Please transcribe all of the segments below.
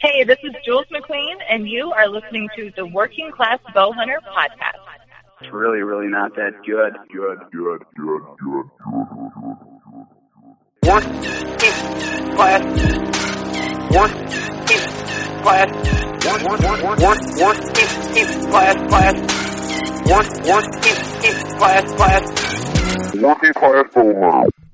Hey, this is Jules McQueen, and you are listening to the Working Class Bow Hunter podcast. It's really, really not that good. Good, good, good, good, good. Working class. Working class. Work, work, work, work, working class, class. Work, working class, class. Working class bow hunter.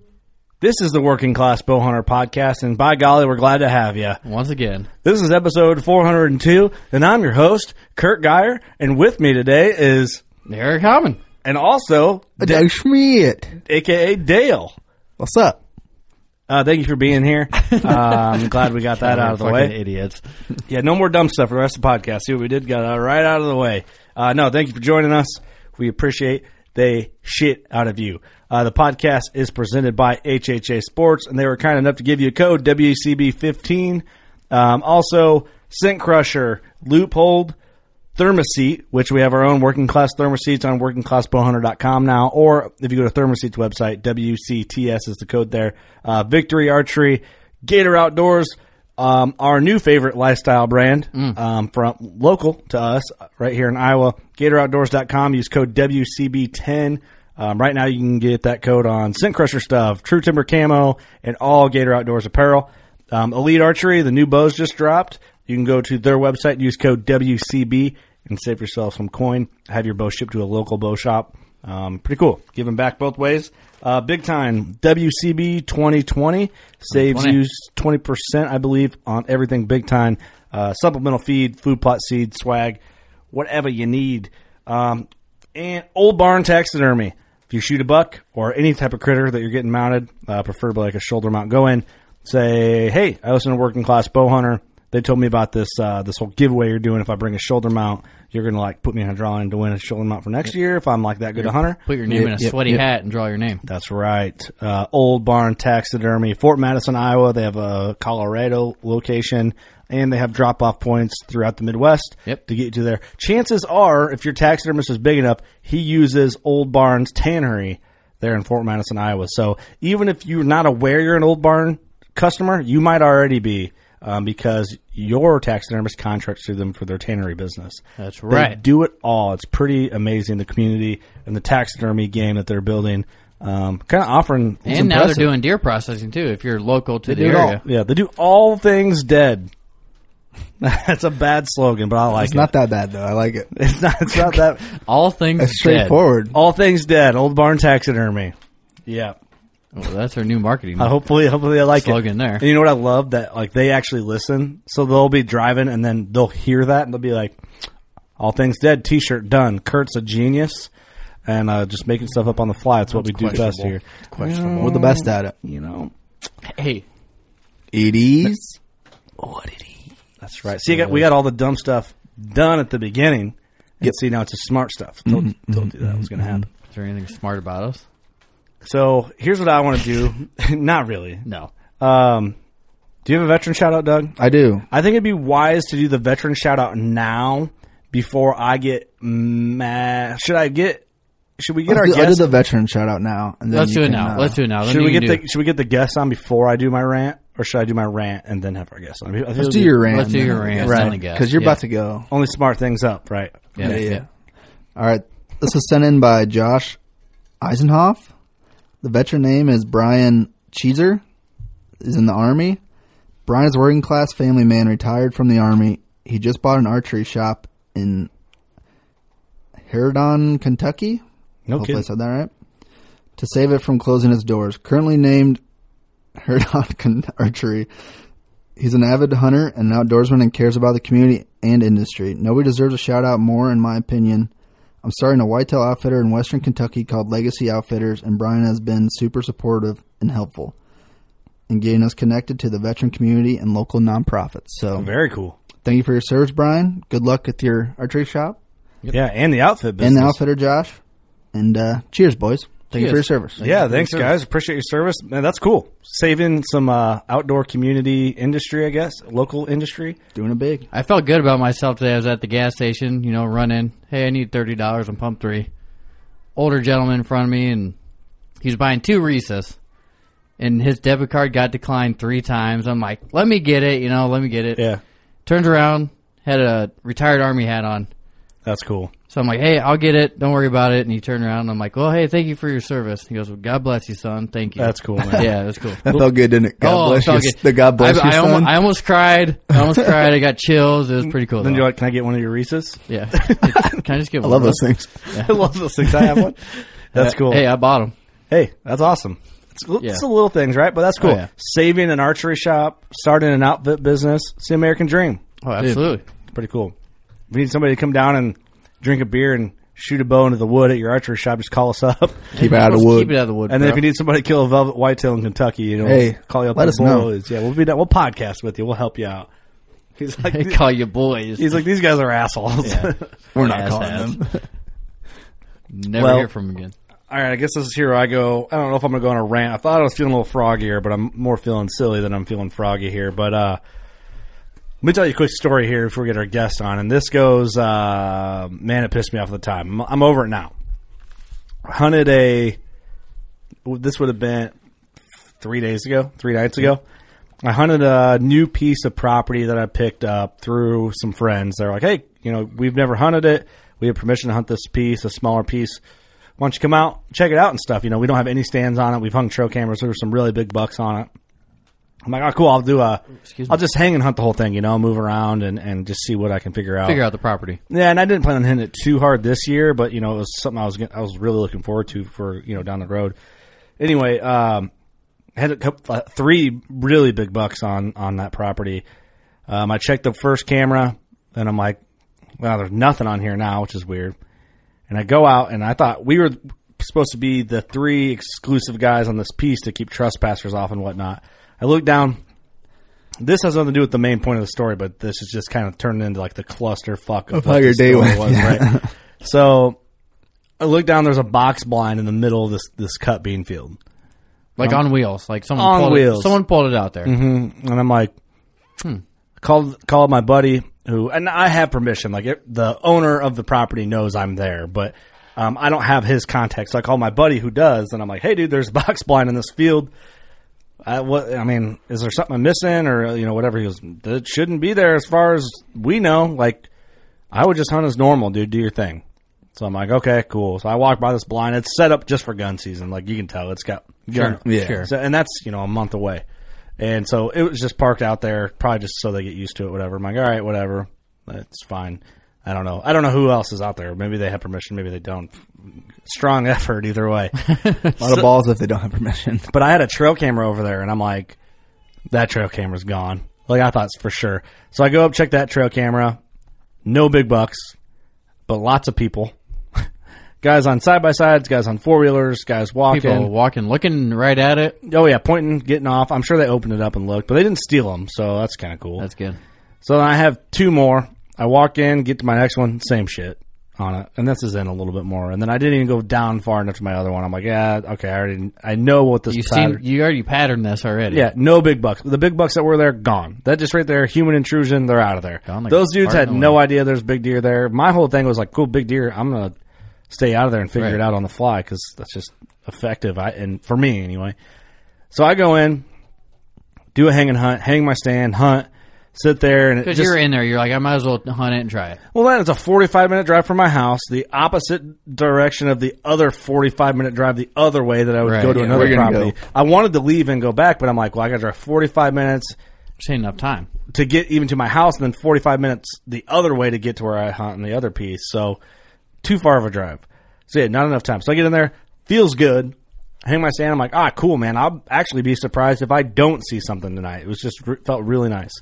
This is the Working Class Bowhunter podcast, and by golly, we're glad to have you. Once again. This is episode 402, and I'm your host, Kurt Geyer, and with me today is Eric Hammond. And also, Dave Schmidt. AKA Dale. What's up? Uh, thank you for being here. Uh, I'm glad we got that out of the way. Idiots. yeah, no more dumb stuff for the rest of the podcast. See what we did? Got it right out of the way. Uh, no, thank you for joining us. We appreciate the shit out of you. Uh, the podcast is presented by HHA Sports, and they were kind enough to give you a code WCB15. Um, also, Scent Crusher, Loophole, Thermacell, which we have our own working class thermacells on workingclassbowhunter.com now, or if you go to Thermacell's website, WCTS is the code there. Uh, Victory Archery, Gator Outdoors, um, our new favorite lifestyle brand mm. um, from local to us right here in Iowa, GatorOutdoors.com. Use code WCB10. Um, right now, you can get that code on Scent Crusher stuff, True Timber Camo, and all Gator Outdoors apparel. Um, Elite Archery, the new bows just dropped. You can go to their website, use code WCB, and save yourself some coin. Have your bow shipped to a local bow shop. Um, pretty cool. Giving back both ways. Uh, big time WCB 2020 saves 20. you 20%, I believe, on everything big time. Uh, supplemental feed, food plot seed, swag, whatever you need. Um, and Old Barn Taxidermy. If you shoot a buck or any type of critter that you're getting mounted, uh, preferably like a shoulder mount, go in, say, hey, I listen to a Working Class Bow Hunter. They told me about this uh, this whole giveaway you're doing. If I bring a shoulder mount, you're gonna like put me in a drawing to win a shoulder mount for next year. If I'm like that good a hunter, put your name in a yep, sweaty yep. hat and draw your name. That's right. Uh, Old Barn Taxidermy, Fort Madison, Iowa. They have a Colorado location and they have drop off points throughout the Midwest yep. to get you to there. Chances are, if your taxidermist is big enough, he uses Old Barn's Tannery there in Fort Madison, Iowa. So even if you're not aware you're an Old Barn customer, you might already be um, because your taxidermist contracts through them for their tannery business. That's They right. do it all. It's pretty amazing. The community and the taxidermy game that they're building, um, kind of offering. And now they're doing deer processing too. If you're local to They the area, Yeah, they do all things dead. That's a bad slogan, but I like It's it. not that bad though. I like it. It's not. It's not that. all things It's straightforward. All things dead. Old barn taxidermy. Yeah. Dead. Well, that's their new marketing. Uh, hopefully, hopefully, I like Slogan it. there. And you know what I love that like they actually listen, so they'll be driving and then they'll hear that and they'll be like, "All things dead." T-shirt done. Kurt's a genius, and uh, just making stuff up on the fly. It's what we do best here. Questionable. We're the best at it. You know, hey, It is. What It is. That's right. See, you got, we got all the dumb stuff done at the beginning, and see now it's the smart stuff. Told, Mm-hmm. told you that was going to happen. is there anything smart about us? So here's what I want to do. Not really. No. Um, do you have a veteran shout out, Doug? I do. I think it'd be wise to do the veteran shout out now before I get mad. Should I get? Should we get Let's our do, I'll do guests? the veteran shout out now. And then Let's do it can, now. uh, Let's do it now. Then should we get do the it. Should we get the guests on before I do my rant, or should I do my rant and then have our guests on? I think Let's do your rant. Let's do your then- rant, Right. then the guest. Because you're Yeah. about to go. only smart things up, right? Yeah, Yeah, yeah. yeah. All right. This is sent in by Josh Eisenhoff. The veteran name is Brian Cheeser. Is in the Army. Brian is a working class family man retired from the Army. He just bought an archery shop in Herodon, Kentucky. No Hopefully I said that right. To save it from closing its doors. Currently named Herodon Con- Archery. He's an avid hunter and an outdoorsman and cares about the community and industry. Nobody deserves a shout out more, in my opinion. I'm starting a whitetail outfitter in western Kentucky called Legacy Outfitters, and Brian has been super supportive and helpful in getting us connected to the veteran community and local nonprofits. So, Very cool. thank you for your service, Brian. Good luck with your archery shop Yeah, and the outfit business. and the outfitter, Josh. And uh, cheers, boys. Thank you for your Cheers. service. Yeah, thanks guys. Appreciate your service. Man, that's cool. Saving some uh, outdoor community industry, I guess, local industry. Doing it big. I felt good about myself today. I was at the gas station, you know, running. Hey, I need thirty dollars on pump three. Older gentleman in front of me, and he was buying two Reese's, and his debit card got declined three times. I'm like, let me get it, you know, let me get it. Yeah, Turns around, had a retired army hat on. that's cool. So I'm like, hey, I'll get it. Don't worry about it. And he turned around, and I'm like, well, hey, thank you for your service. He goes, well, God bless you, son. Thank you. That's cool, man. Yeah, that's cool. That felt good, didn't it? God oh, bless felt you. good. The God bless I, you, I, son. almost, I almost cried. I almost cried. I got chills. It was pretty cool. Then though. you're like, can I get one of your Reese's? Yeah. Can I just get one? I one? love those things. I love those things. I have one. That's cool. Hey, I bought them. Hey, that's awesome. It's, it's Yeah. the little things, right? But that's cool. Oh, yeah. Saving an archery shop, starting an outfit business. It's the American dream. Oh, absolutely. It's pretty cool. If you need somebody to come down and drink a beer and shoot a bow into the wood at your archery shop, just call us up. Keep it out of the wood. Keep it out of the wood. And then bro. if you need somebody to kill a velvet whitetail in Kentucky, you know, Hey, call you up. let to us know. boys. Yeah, we'll be down. We'll podcast with you. We'll help you out. He's like, They call you boys. he's like, these guys are assholes. Yeah. We're not Ass calling them. Never Well- hear from him again. All right, I guess this is here I go. I don't know if I'm going to go on a rant. I thought I was feeling a little froggier, but I'm more feeling silly than I'm feeling froggy here. But uh, let me tell you a quick story here before we get our guest on. And this goes, uh, man, it pissed me off at the time. I'm, I'm over it now. Hunted a, this would have been three days ago, three nights ago. I hunted a new piece of property that I picked up through some friends. They're like, hey, you know, we've never hunted it. We have permission to hunt this piece, a smaller piece. Why don't you come out, check it out and stuff? You know, we don't have any stands on it. We've hung trail cameras. There were some really big bucks on it. I'm like, oh, cool. I'll do a, Excuse I'll me. just hang and hunt the whole thing. You know, move around and, and just see what I can figure out. Figure out the property. Yeah, and I didn't plan on hitting it too hard this year, but you know, it was something I was I was really looking forward to for you know down the road. Anyway, um, had a couple, uh, three really big bucks on on that property. Um, I checked the first camera, and I'm like, well, there's nothing on here now, which is weird. And I go out, and I thought we were supposed to be the three exclusive guys on this piece to keep trespassers off and whatnot. I look down. This has nothing to do with the main point of the story, but this is just kind of turned into like the cluster fuck of, Of how your day went, was, yeah. right? So I look down. There's a box blind in the middle of this this cut bean field. Like on wheels. Like someone On pulled wheels. It, someone pulled it out there. Mm-hmm. And I'm like, Hmm. called called my buddy who, and I have permission. Like it, the owner of the property knows I'm there, but um, I don't have his contact. So I call my buddy who does, and I'm like, hey, dude, there's a box blind in this field. I, what, I mean, is there something I'm missing or, uh, you know, whatever? He goes, that shouldn't be there as far as we know. Like, I would just hunt as normal, dude. Do your thing. So I'm like, okay, cool. So I walk by this blind. It's set up just for gun season. Like, you can tell it's got gun. Sure. Yeah. So, and that's, you know, a month away. And so it was just parked out there, probably just so they get used to it, whatever. I'm like, all right, whatever. That's fine. I don't know. I don't know who else is out there. Maybe they have permission. Maybe they don't. Strong effort either way. A lot of balls if they don't have permission. But I had a trail camera over there, and I'm like, that trail camera's gone. Like I thought for sure. So I go up, check that trail camera. No big bucks, but lots of people. guys on side by sides, guys on four wheelers, guys walking. People walking, looking right at it. Oh yeah, pointing, getting off. I'm sure they opened it up and looked, but they didn't steal them, so that's kind of cool. That's good. So then I have two more. I walk in, get to my next one, same shit on it, and this is in a little bit more. And then I didn't even go down far enough to my other one. I'm like, yeah, okay, I already, I know what this. You pattern- seen? You already patterned this already. yeah, no big bucks. The big bucks that were there, gone. That just right there, human intrusion. They're out of there. Like Those dudes had no wind. idea there's big deer there. My whole thing was like, cool, big deer. I'm gonna stay out of there and figure Right. it out on the fly because that's just effective. I and for me anyway. So I go in, do a hang and hunt, hang my stand, hunt, sit there, and Because you're in there, you're like, I might as well hunt it and try it. well, then it's a 45 minute drive from my house, the opposite direction of the other 45 minute drive the other way that I would Right, go to yeah, another we're gonna property. go. I wanted to leave and go back, but I'm like, well, I got to drive 45 minutes Just ain't enough time. to get even to my house and then 45 minutes the other way to get to where I hunt in the other piece. So too far of a drive. So yeah, not enough time. So I get in there, feels good. I hang my stand. I'm like, ah, cool, man. I'll actually be surprised if I don't see something tonight. It was just re- felt really nice.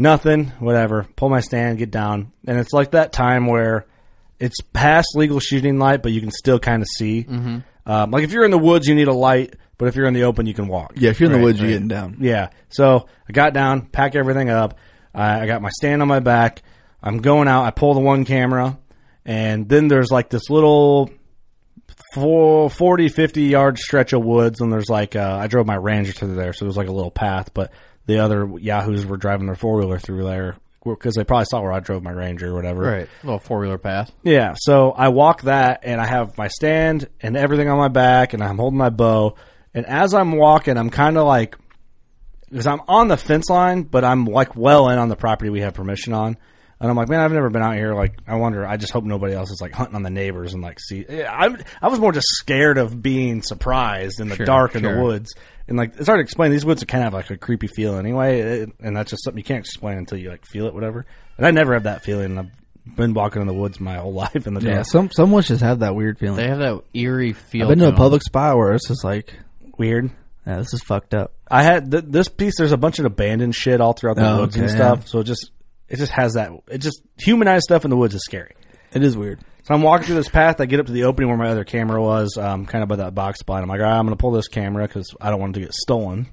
Nothing, whatever. Pull my stand, get down, and it's like that time where it's past legal shooting light, but you can still kind of see. Mm-hmm. Um, like if you're in the woods, you need a light, but if you're in the open, you can walk. Yeah, if you're in the Right, woods, you're right. getting down. Yeah. So I got down, pack everything up. I I got my stand on my back. I'm going out. I pull the one camera, and then there's like this little four, 40, 50 yard stretch of woods, and there's like uh, I drove my Ranger through there, so it was like a little path. But the other Yahoos were driving their four wheeler through there because they probably saw where I drove my Ranger or whatever. Right. little four wheeler path. Yeah, so I walk that and I have my stand and everything on my back and I'm holding my bow. And as I'm walking, I'm kind of like, because I'm on the fence line, but I'm like well in on the property we have permission on. And I'm like, man, I've never been out here. Like, I wonder. I just hope nobody else is like hunting on the neighbors and like see. I I was more just scared of being surprised in the Sure, dark in the woods. And like, it's hard to explain. These woods are kind of like a creepy feel anyway, it- and that's just something you can't explain until you like feel it, whatever. And I never have that feeling. I've been walking in the woods my whole life in the Yeah, dark. some some witches have that weird feeling. They have that eerie feel. I've been to a public spot where it's just like, Weird. yeah, this is fucked up. I had th- this piece. There's a bunch of abandoned shit all throughout the Oh, woods and stuff. yeah. So just it just has that. It just humanized stuff in the woods is scary. It is weird. So I'm walking through this path. I get up to the opening where my other camera was, um, kind of by that box blind. I'm like, all right, I'm going to pull this camera because I don't want it to get stolen.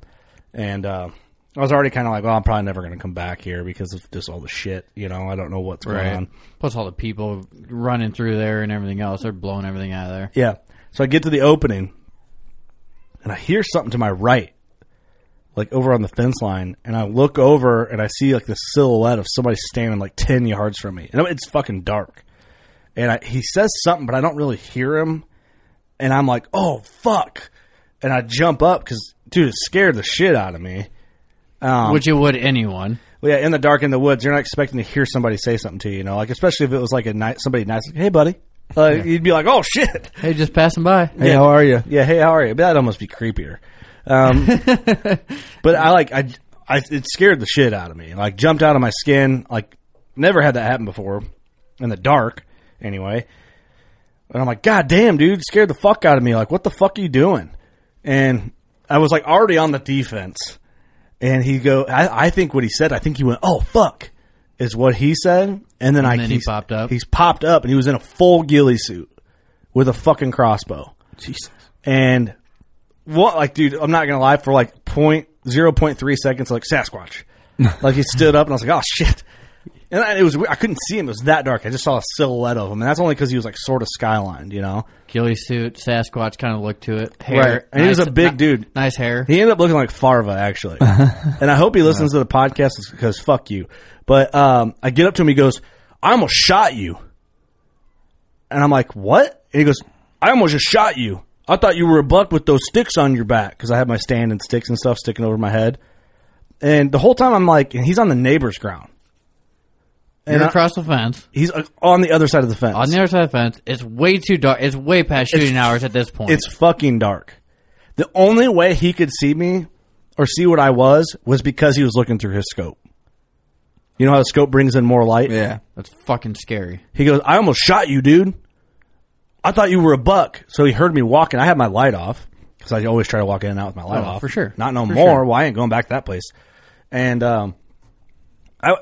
And uh, I was already kind of like, well, I'm probably never going to come back here because of just all the shit. You know, I don't know what's going on. Plus all the people running through there and everything else. They're blowing everything out of there. Yeah. So I get to the opening, and I hear something to my right, like over on the fence line, and I look over and I see like the silhouette of somebody standing like ten yards from me, and it's fucking dark. And I, he says something, but I don't really hear him, and I'm like, "Oh fuck!" And I jump up because dude, it scared the shit out of me. Um, Which it would anyone. well, yeah, in the dark in the woods, you're not expecting to hear somebody say something to you, you know, like especially if it was like a night, somebody nice, like, "Hey, buddy," uh, you'd be like, "Oh shit." Hey, just passing by. Hey, how are you? Yeah, hey, how are you? But that'd almost be creepier. Um, but I like I, I it scared the shit out of me. Like jumped out of my skin. Like never had that happen before in the dark. Anyway, and I'm like, God damn, dude, scared the fuck out of me. Like, what the fuck are you doing? And I was like already on the defense. And he go, I, I think what he said. I think he went, oh fuck, is what he said. And then I then he popped up? He's popped up, and he was in a full ghillie suit with a fucking crossbow. Jesus. And what, like, dude, I'm not gonna lie. For like point zero point three seconds, like Sasquatch, like he stood up, and I was like, oh shit. And I- it was I couldn't see him. It was that dark. I just saw a silhouette of him, and that's only because he was like sort of skylined, you know. Ghillie suit, Sasquatch kind of look to it. Hair, Right. And he was a big ni- dude. Nice hair. He ended up looking like Farva, actually. and I hope he listens to the podcast because fuck you. But um, I get up to him. He goes, "I almost shot you," and I'm like, "What?" And he goes, "I almost just shot you. I thought you were a buck with those sticks on your back because I had my stand and sticks and stuff sticking over my head. And the whole time I'm like, and he's on the neighbor's ground. You're I- across the fence. He's uh, on the other side of the fence. On the other side of the fence, it's way too dark. It's way past shooting hours at this point. It's fucking dark. The only way he could see me or see what I was was because he was looking through his scope. You know how the scope brings in more light? Yeah. That's fucking scary. He goes, I almost shot you, dude. I thought you were a buck. So he heard me walking. I had my light off because I always try to walk in and out with my light Oh, off. for sure. Not no For more. sure. Well, I ain't going back to that place. And um, I,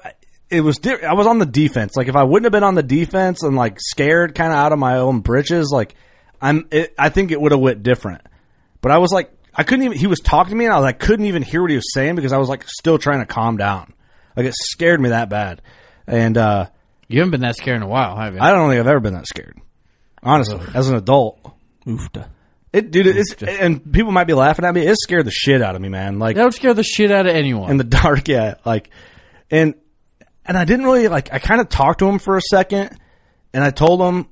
it was di- I was on the defense. Like if I wouldn't have been on the defense and like scared kind of out of my own britches, like I'm, it, I think it would have went different. But I was like, I couldn't even. He was talking to me, and I was like, couldn't even hear what he was saying because I was like still trying to calm down. Like it scared me that bad. And uh, You haven't been that scared in a while, have you? I don't think I've ever been that scared. Honestly, as an adult. Oofta. It, dude, it's, and people might be laughing at me. It scared the shit out of me, man. Like that would scare the shit out of anyone. in the dark, yeah. Like, and and I didn't really like. I kind of talked to him for a second, and I told him,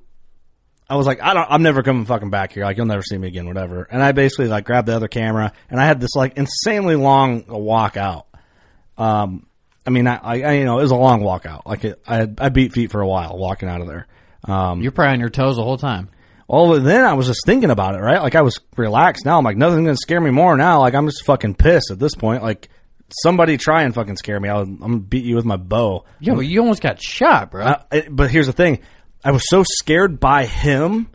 I was like, I don't, I'm never coming fucking back here. Like, you'll never see me again, whatever. And I basically like grabbed the other camera, and I had this like insanely long walk out. Um, I mean, I, I, I you know, it was a long walk out. Like, it, I had, I beat feet for a while walking out of there. Um, You're probably on your toes the whole time. well, then I was just thinking about it, right? Like I was relaxed. Now I'm like, nothing's gonna scare me more. Now, like I'm just fucking pissed at this point. Like somebody try and fucking scare me. I'll, I'm gonna beat you with my bow. Yo, you almost got shot, bro. Uh, it- but here's the thing: I was so scared by him,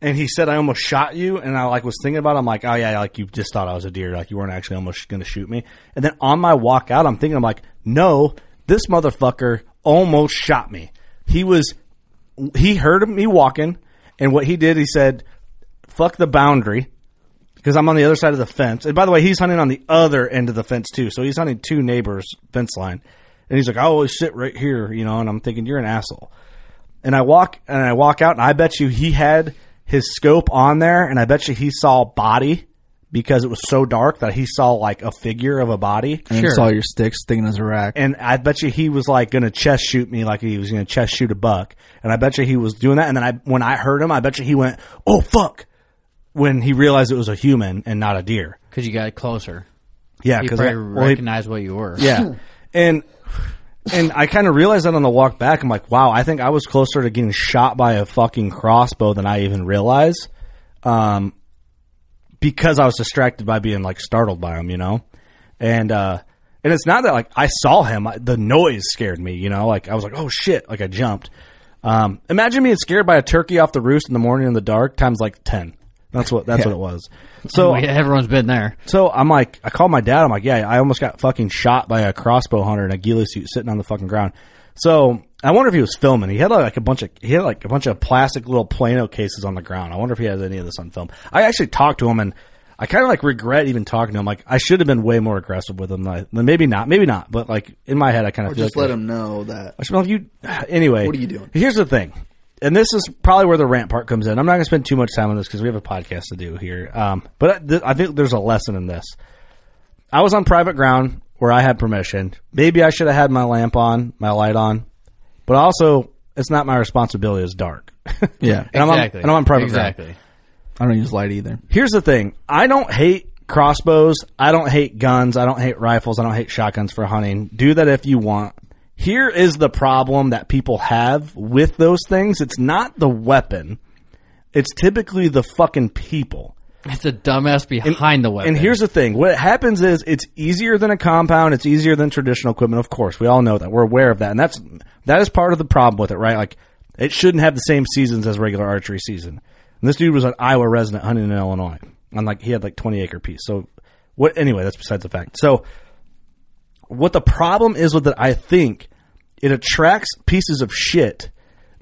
and he said I almost shot you, and I like was thinking about. it. I'm like, oh yeah, like you just thought I was a deer, like you weren't actually almost gonna shoot me. And then on my walk out, I'm thinking, I'm like, no, this motherfucker almost shot me. He was, he heard me walking, and what he did, he said, fuck the boundary. Because I'm on the other side of the fence. And by the way, he's hunting on the other end of the fence too. So he's hunting two neighbors' fence line. And he's like, I always sit right here, you know, and I'm thinking, you're an asshole. And I walk and I walk out and I bet you he had his scope on there and I bet you he saw body because it was so dark that he saw like a figure of a body. And Sure. saw your sticks sticking as a rack. And I bet you he was like gonna chest shoot me like he was gonna chest shoot a buck. And I bet you he was doing that. And then I, when I heard him, I bet you he went, "Oh fuck!" When he realized it was a human and not a deer. Because you got closer. Yeah, He because probably recognized what you were. yeah, and and I kind of realized that on the walk back. I'm like, wow, I think I was closer to getting shot by a fucking crossbow than I even realized. Um, because I was distracted by being like startled by him, you know, and uh, and it's not that like I saw him. I- The noise scared me, you know, like I was like, oh shit, like I jumped. Um, imagine being scared by a turkey off the roost in the morning in the dark times like ten. That's what that's Yeah. what it was. So everyone's been there. so I'm like, I called my dad. I'm like, yeah, I almost got fucking shot by a crossbow hunter in a ghillie suit sitting on the fucking ground. So I wonder if he was filming. He had like a bunch of he had like a bunch of plastic little Plano cases on the ground. I wonder if he has any of this on film. I actually talked to him and I kind of like regret even talking to him. Like I should have been way more aggressive with him. Like, maybe not, maybe not. But like in my head, I kind of feel just like let him know that. I smell you. Anyway, What are you doing? Here's the thing, and this is probably where the rant part comes in. I'm not going to spend too much time on this because we have a podcast to do here. Um, but I, th- I think there's a lesson in this. I was on private ground where I had permission. Maybe I should have had my lamp on, my light on, but also it's not my responsibility. It's dark. Yeah. and I'm on, exactly. and I'm on private Exactly. ground. I don't use light either. Here's the thing. I don't hate crossbows. I don't hate guns. I don't hate rifles. I don't hate shotguns for hunting. Do that if you want. Here is the problem that people have with those things. It's not the weapon. It's typically the fucking people. It's a dumbass behind the weapon. And here's the thing. What happens is it's easier than a compound. It's easier than traditional equipment. Of course, we all know that. We're aware of that. And that's, that is part of the problem with it, right? Like, it shouldn't have the same seasons as regular archery season. And this dude was an Iowa resident hunting in Illinois. And like, he had like 20 acre piece. So what, anyway, that's besides the fact. So what the problem is with it, I think it attracts pieces of shit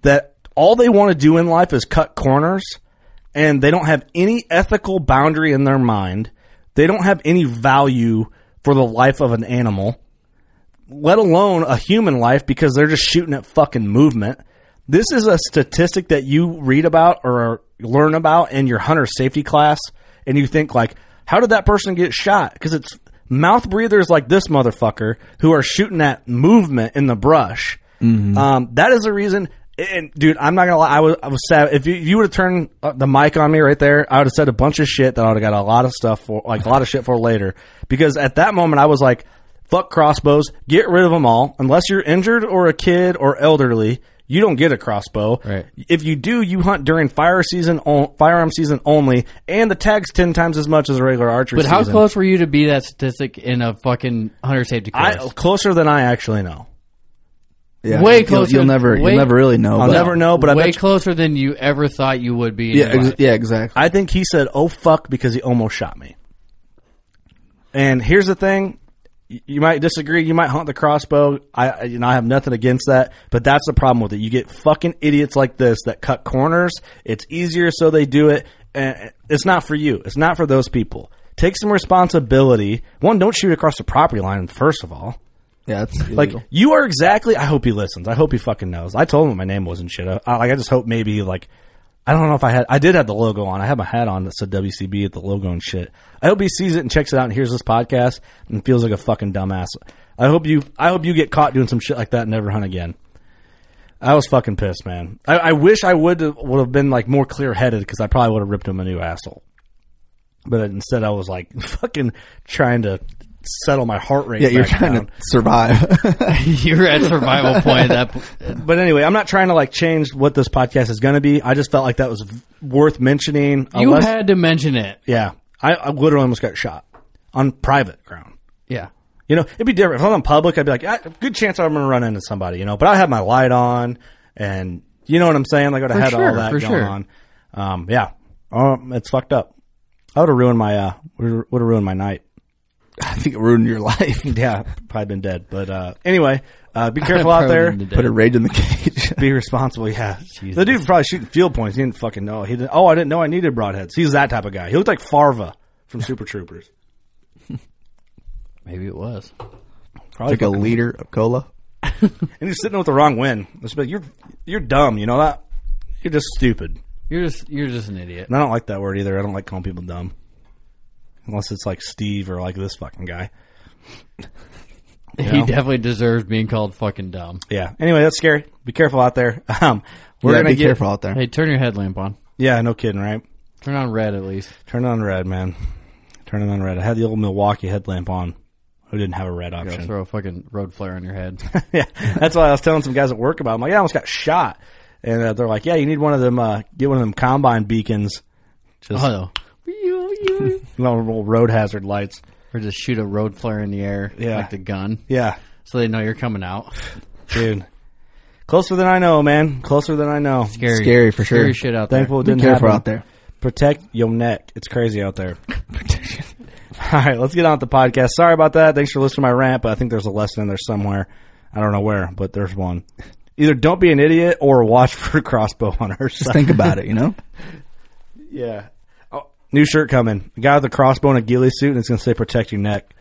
that all they want to do in life is cut corners and they don't have any ethical boundary in their mind. They don't have any value for the life of an animal, let alone a human life because they're just shooting at fucking movement. This is a statistic that you read about or learn about in your hunter safety class and you think like, how did that person get shot? Because it's mouth breathers like this motherfucker who are shooting at movement in the brush. Um, that is the reason And dude, I'm not gonna lie. I was I was sad. If you, you would have turned uh, the mic on me right there, I would have said a bunch of shit that I would have got a lot of stuff for, like a lot of shit for later. Because at that moment, I was like, "Fuck crossbows, get rid of them all. Unless you're injured or a kid or elderly, you don't get a crossbow. Right. If you do, you hunt during fire season, o- firearm season only, and the tag's ten times as much as a regular archery. But how season. close were you to be that statistic in a fucking hunter safety I course? closer than I actually know. Yeah, Way you'll- closer- You'll, never, way- you'll never really know. I'll but- never know, but I Way bet you- closer than you ever thought you would be. In Yeah, your ex- life. yeah, exactly. I think he said, "Oh fuck," because he almost shot me. And here's the thing: y- you might disagree. You might hunt the crossbow. I, I- you know, I have nothing against that, but that's the problem with it. You get fucking idiots like this that cut corners. It's easier, so they do it. And it's not for you. It's not for those people. Take some responsibility. One, don't shoot across the property line. First of all, Yeah, it's like you are exactly. I hope he listens. I hope he fucking knows. I told him my name wasn't shit. I, like I just hope maybe like I don't know if I had. I did have the logo on. I had my hat on that said WCB at the logo and shit. I hope he sees it and checks it out and hears this podcast and feels like a fucking dumbass. I hope you. I hope you get caught doing some shit like that and never hunt again. I was fucking pissed, man. I, I wish I would have, would have been like more clear headed because I probably would have ripped him a new asshole. But instead, I was like fucking trying to settle my heart rate. Yeah, you're back trying down. to survive. You're at survival point at that point. But anyway, I'm not trying to like change what this podcast is going to be. I just felt like that was v- worth mentioning. You unless- had to mention it. yeah, I, I literally almost got shot on private ground. Yeah. You know, it'd be different if I'm on public. I'd be like, ah, good chance I'm going to run into somebody. You know, but I had my light on, and you know what I'm saying. Like I would For have had sure, all that for going sure. on. Um, yeah, um, it's fucked up. I would have ruined my uh, would have ruined my night. I think it ruined your life. Yeah, probably been dead. But uh, anyway, uh, be careful out there. been. Put a raid in the cage. Be responsible, yeah. The dude was probably shooting field points. He didn't fucking know. He didn't. Oh, I didn't know I needed broadheads. He's that type of guy. He looked like Farva from Super Troopers. Maybe it was. Probably like a liter of cola. and he's sitting with the wrong win. It's like you're you're dumb. You know that? You're just stupid. You're just you're just an idiot. And I don't like that word either. I don't like calling people dumb, unless it's like Steve or like this fucking guy. You He definitely deserves being called fucking dumb. Yeah. Anyway, that's scary. Be careful out there. Um, we're yeah, gonna be get. careful out there. Hey, turn your headlamp on. Yeah, no kidding, right? Turn on red at least. Turn on red, man. Turn it on red. I had the old Milwaukee headlamp on. Who didn't have a red Go option? throw a fucking road flare on your head. yeah, that's why I was telling some guys at work about. it. I'm like, yeah, I almost got shot, and uh, they're like, yeah, you need one of them. Uh, get one of them combine beacons. Just oh no. little road hazard lights. Or just shoot a road flare in the air Yeah. like the gun. Yeah, So they know you're coming out. dude. Closer than I know, man. Closer than I know. Scary. Scary for sure. Scary shit out there. Thankful it Be didn't careful happen. out there. Protect your neck. It's crazy out there. All right, let's get on with the podcast. Sorry about that. Thanks for listening to my rant, but I think there's a lesson in there somewhere. I don't know where, but there's one. Either don't be an idiot or watch for crossbow hunters. Just think about it, you know? Yeah. New shirt coming. The guy with the crossbow and a ghillie suit, and it's going to say "Protect your neck."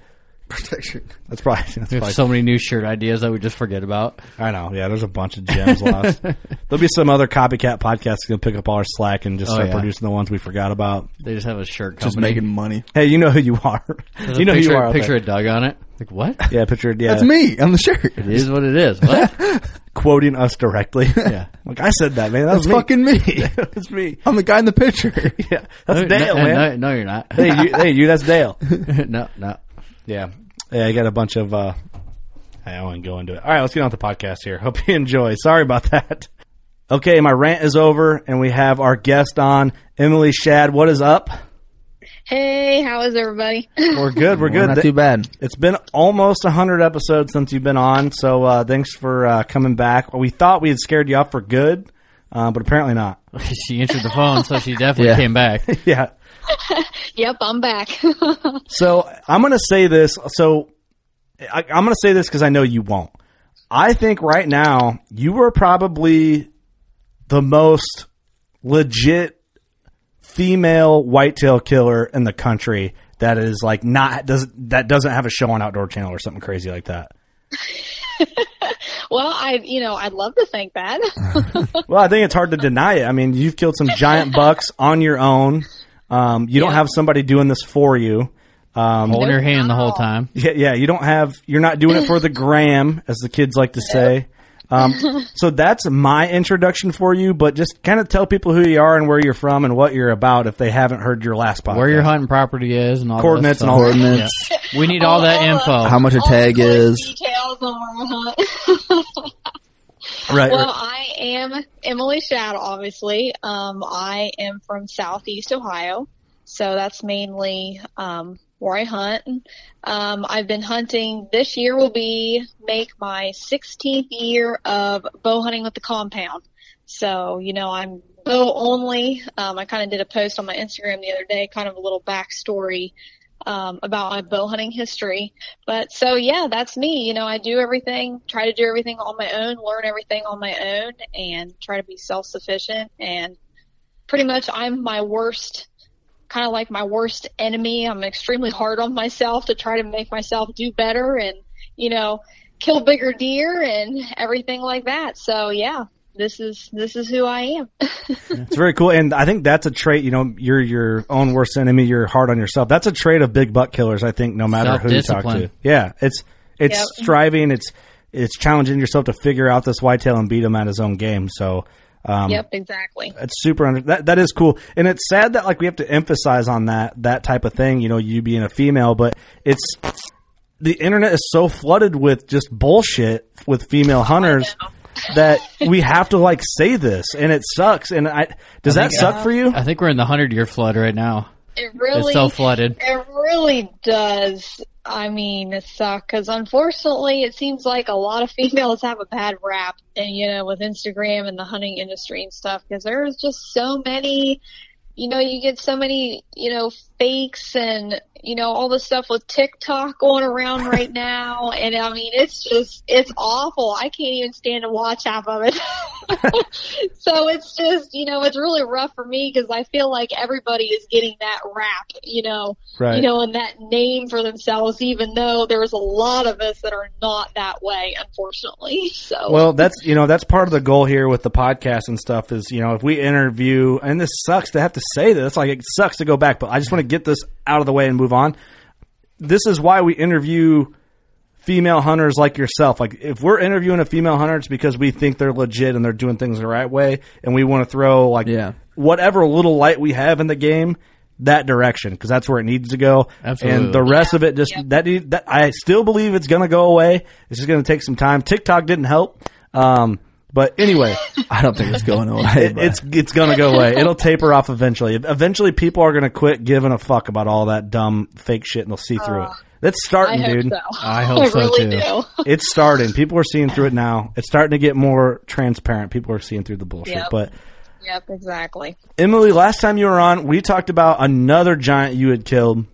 Protection. That's probably. That's We probably so many new shirt ideas that we just forget about. I know. Yeah, there's a bunch of gems lost. There'll be some other copycat podcasts going to pick up all our slack and just Oh, start yeah. producing the ones we forgot about. They just have a shirt Just making money. Hey, you know who you are. There's you know picture, who you are. out picture there. of Doug on it. Like what? Yeah, picture. Yeah, That's me on the shirt. It is what it is. What? quoting us directly. Yeah. like I said that, man. That That's was me. fucking me. That's me. I'm the guy in the picture. Yeah, that's no, Dale, no, man. No, no, you're not. hey, you, hey, you. That's Dale. no, no. Yeah. Yeah, I got a bunch of uh I won't go into it. All right, let's get on with the podcast here. Hope you enjoy. Sorry about that. Okay, my rant is over and we have our guest on, Emily Shad. What is up? Hey, how is everybody? We're good. We're good. Not too bad. It's been almost 100 episodes since you've been on, so uh, thanks for uh, coming back. We thought we had scared you off for good, uh, but apparently not. she answered the phone, so she definitely Yeah. came back. yeah. yep, I'm back. So I'm going to say this. So I, I'm going to say this because I know you won't. I think right now you are probably the most legit female whitetail killer in the country that is like not does that doesn't have a show on Outdoor Channel or something crazy like that. well, I, you know, I'd love to think that. Well, I think it's hard to deny it. I mean, you've killed some giant bucks on your own. Um, you don't have somebody doing this for you. Um, Holding your hand the whole time. Yeah, yeah. You don't have. You're not doing it for the gram, as the kids like to say. Um, so that's my introduction for you, but just kind of tell people who you are and where you're from and what you're about if they haven't heard your last podcast. Where your hunting property is and all Coordinates that and all. Coordinates, Yeah. We need all that info. how much a tag is. Details on where I hunt. Right. Well, I am Emily Shadow, obviously. Um, I am from Southeast Ohio, so that's mainly um, where I hunt. Um, I've been hunting. This year will be make my 16th year of bow hunting with the compound. So, you know, I'm bow only. Um, I kind of did a post on my Instagram the other day, kind of a little backstory um, about my bow hunting history. But so yeah, that's me. You know, I do everything, try to do everything on my own, learn everything on my own, and try to be self-sufficient. And pretty much, I'm my worst, kind of like my worst enemy. I'm extremely hard on myself to try to make myself do better, and you know, kill bigger deer and everything like that. So yeah. This is this is who I am. It's very cool, and I think that's a trait. You know, you're your own worst enemy. You're hard on yourself. That's a trait of big buck killers. I think no matter who you talk to. Yeah, it's it's Yep. striving. It's it's challenging yourself to figure out this whitetail and beat him at his own game. So. Um, yep, exactly. It's super under that that is cool. And it's sad that like we have to emphasize on that that type of thing, you know, you being a female, but it's the internet is so flooded with just bullshit with female hunters that we have to like say this and it sucks and I does that think- suck for you? I think we're in the hundred year flood right now. It really It's so flooded. It really does. I mean, it sucks because unfortunately, it seems like a lot of females have a bad rap, and you know, with Instagram and the hunting industry and stuff, because there's just so many. You know, you get so many, you know, fakes and, you know, all the stuff with TikTok going around right now. And I mean, it's just, it's awful. I can't even stand to watch half of it. so it's just, you know, it's really rough for me because I feel like everybody is getting that rap, you know, Right. you know, and that name for themselves, even though there's a lot of us that are not that way, unfortunately. So, Well, that's you know that's part of the goal here with the podcast and stuff is you know if we interview and this sucks to have to say this like it sucks to go back, but I just want to get this out of the way and move on. This is why we interview female hunters like yourself. Like if we're interviewing a female hunter, it's because we think they're legit and they're doing things the right way, and we want to throw like Yeah. whatever little light we have in the game that direction because that's where it needs to go. Absolutely. And the rest of it just that that I still believe it's going to go away. It's just going to take some time. TikTok didn't help. Um, but anyway, I don't think it's going away. it, but- it's it's going to go away. It'll taper off eventually. Eventually, people are going to quit giving a fuck about all that dumb fake shit and they'll see through it. Ah, it's I starting, hope dude. so. I hope so, really too. do. It's starting. People are seeing through it now. It's starting to get more transparent. People are seeing through the bullshit. Yep. But Yep, exactly. Emily, last time you were on, we talked about another giant you had killed.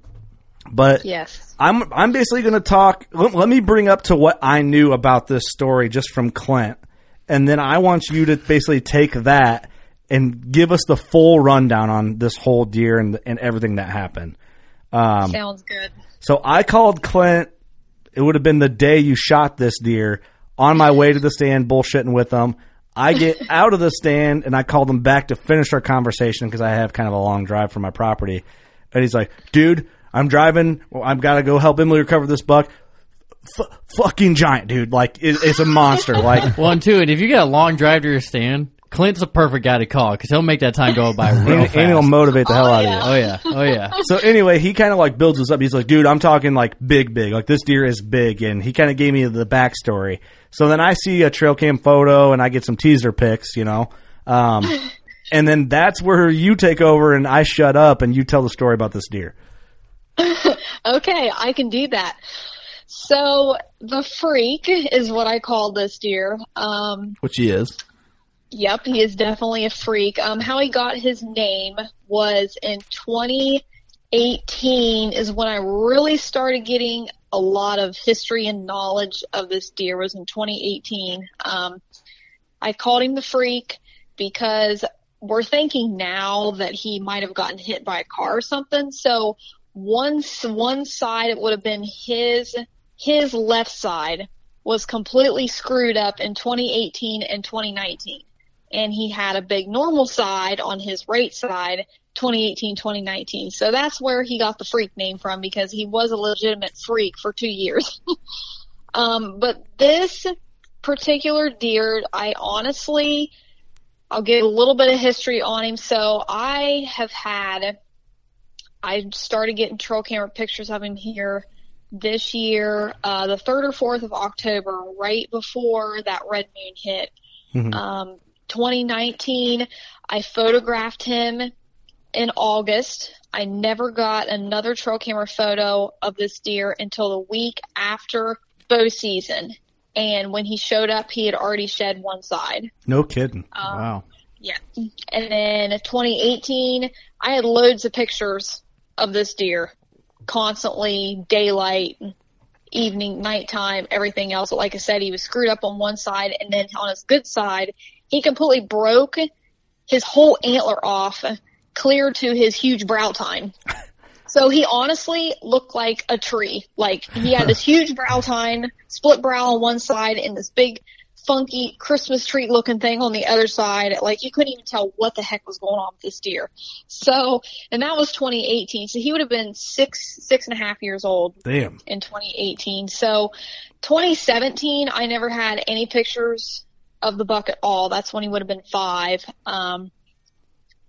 But Yes. I'm I'm basically going to talk. Let, let me bring up to what I knew about this story just from Clint, and then I want you to basically take that and give us the full rundown on this whole deer and and everything that happened. Um, Sounds good. so I called Clint. It would have been the day you shot this deer on my way to the stand, bullshitting with him. I get out of the stand and I call him back to finish our conversation because I have kind of a long drive from my property. And he's like, dude, I'm driving. Well, I've got to go help Emily recover this buck. F- fucking giant, dude. Like, it, it's a monster. Like, Well, and two, and if you get a long drive to your stand, Clint's a perfect guy to call because he'll make that time go by real and, fast. and it'll motivate the hell out of you. oh yeah, oh yeah. So anyway, he kind of like builds us up. He's like, dude, I'm talking like big, big. Like this deer is big, and he kind of gave me the backstory. So then I see a trail cam photo, and I get some teaser pics, you know. Um, and then that's where you take over, and I shut up, and you tell the story about this deer. Okay, I can do that. So the freak is what I call this deer. Um, Which he is. Yep, he is definitely a freak. Um, how he got his name was in 2018 is when I really started getting a lot of history and knowledge of this deer was in 2018. Um, I called him the freak because we're thinking now that he might have gotten hit by a car or something. So one, one side, it would have been his, his left side was completely screwed up in 2018 and 2019 and he had a big normal side on his right side 2018 2019 so that's where he got the freak name from because he was a legitimate freak for two years. Um, but this particular deer, I honestly, I'll give a little bit of history on him. So I have had, I started getting trail camera pictures of him here this year, uh, the third or fourth of October, right before that red moon hit. Mm-hmm. Um, 2019, I photographed him in August. I never got another trail camera photo of this deer until the week after bow season. And when he showed up, he had already shed one side. No kidding. Um, wow. Yeah. And then 2018, I had loads of pictures of this deer constantly daylight, evening, nighttime, everything else. But like I said, he was screwed up on one side and then on his good side, he completely broke his whole antler off clear to his huge brow tine. So he honestly looked like a tree. Like he had this huge brow tine, split brow on one side, and this big funky Christmas tree looking thing on the other side. Like you couldn't even tell what the heck was going on with this deer. So, and that was 2018. So he would have been six, six and a half years old. Damn. In 2018. So 2017, I never had any pictures of the buck at all. That's when he would have been five. Um,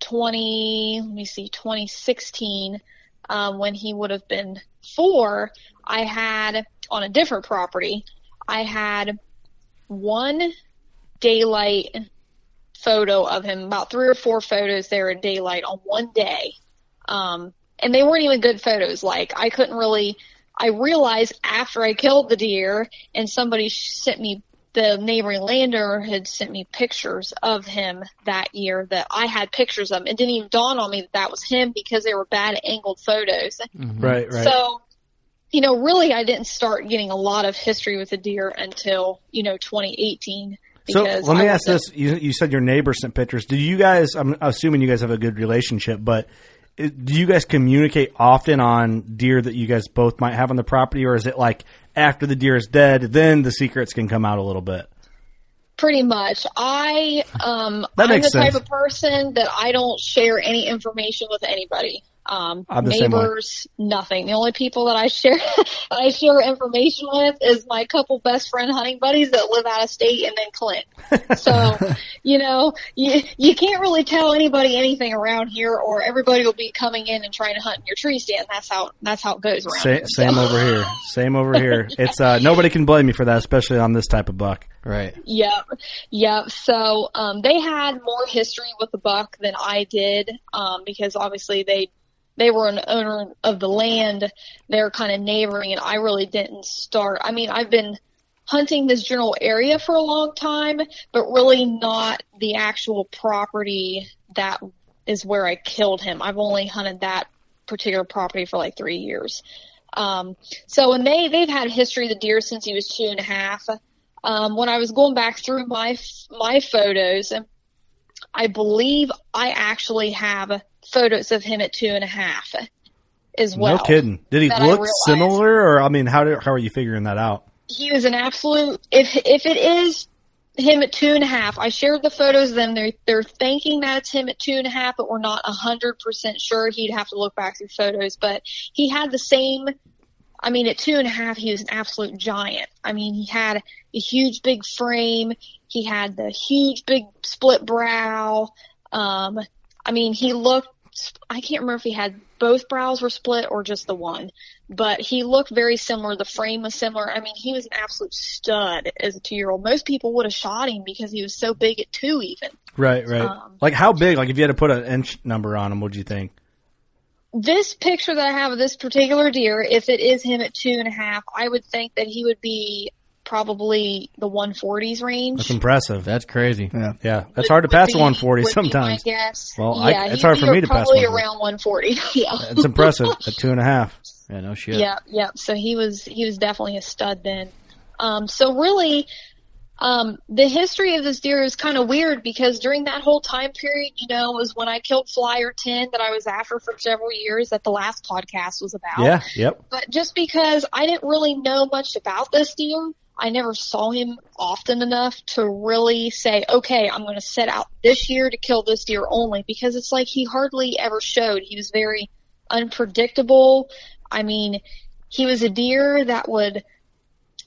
20, let me see, 2016, um, when he would have been four, I had on a different property, I had one daylight photo of him, about three or four photos there in daylight on one day. Um, and they weren't even good photos. Like I couldn't really, I realized after I killed the deer and somebody sent me the neighboring landowner had sent me pictures of him that year that I had pictures of him. It didn't even dawn on me that that was him because they were bad angled photos. Mm-hmm. Right, right. So, you know, really I didn't start getting a lot of history with the deer until, you know, 2018. So let me ask this: you, you said your neighbor sent pictures. Do you guys? I'm assuming you guys have a good relationship, but do you guys communicate often on deer that you guys both might have on the property, or is it like after the deer is dead, then the secrets can come out a little bit? Pretty much. I um that I'm the sense. type of person that I don't share any information with anybody. Um, neighbors, nothing. The only people that I share I share information with is my couple best friend hunting buddies that live out of state and then Clint. So, you know, you you can't really tell anybody anything around here, or everybody will be coming in and trying to hunt in your tree stand. That's how that's how it goes around. Same, here, same so. over here. Same over here. It's uh, nobody can blame me for that, especially on this type of buck. Right. Yep. Yep. So um, they had more history with the buck than I did um, because obviously they they were an owner of the land. They're kind of neighboring, and I really didn't start. I mean, I've been hunting this general area for a long time, but really not the actual property that is where I killed him. I've only hunted that particular property for like three years. Um, so, and they they've had history of the deer since he was two and a half. Um, when I was going back through my my photos, I believe I actually have photos of him at two and a half as well. No kidding. Did he look similar, or I mean, how do, how are you figuring that out? He was an absolute. If if it is him at two and a half, I shared the photos. Then they're they're thinking that it's him at two and a half, but we're not a hundred percent sure. He'd have to look back through photos, but he had the same. I mean, at two and a half, he was an absolute giant. I mean, he had a huge, big frame. He had the huge, big split brow. Um, I mean, he looked, I can't remember if he had both brows were split or just the one, but he looked very similar. The frame was similar. I mean, he was an absolute stud as a two year old. Most people would have shot him because he was so big at two even. Right, right. Um, like how big? Like if you had to put an inch number on him, what do you think? This picture that I have of this particular deer, if it is him at two and a half, I would think that he would be probably the 140s range. That's impressive. That's crazy. Yeah, yeah. That's hard to pass a 140 sometimes. Guess. Well, yeah, I, it's hard for me to pass. Probably around 140. yeah, it's impressive at two and a half. Yeah, no shit. Yeah, yeah. So he was he was definitely a stud then. Um, so really, um, the history of this deer is kind of weird because during that whole time period, you know, was when I killed Flyer 10 that I was after for several years that the last podcast was about. Yeah, yep. But just because I didn't really know much about this deer, I never saw him often enough to really say, okay, I'm going to set out this year to kill this deer only because it's like he hardly ever showed. He was very unpredictable. I mean, he was a deer that would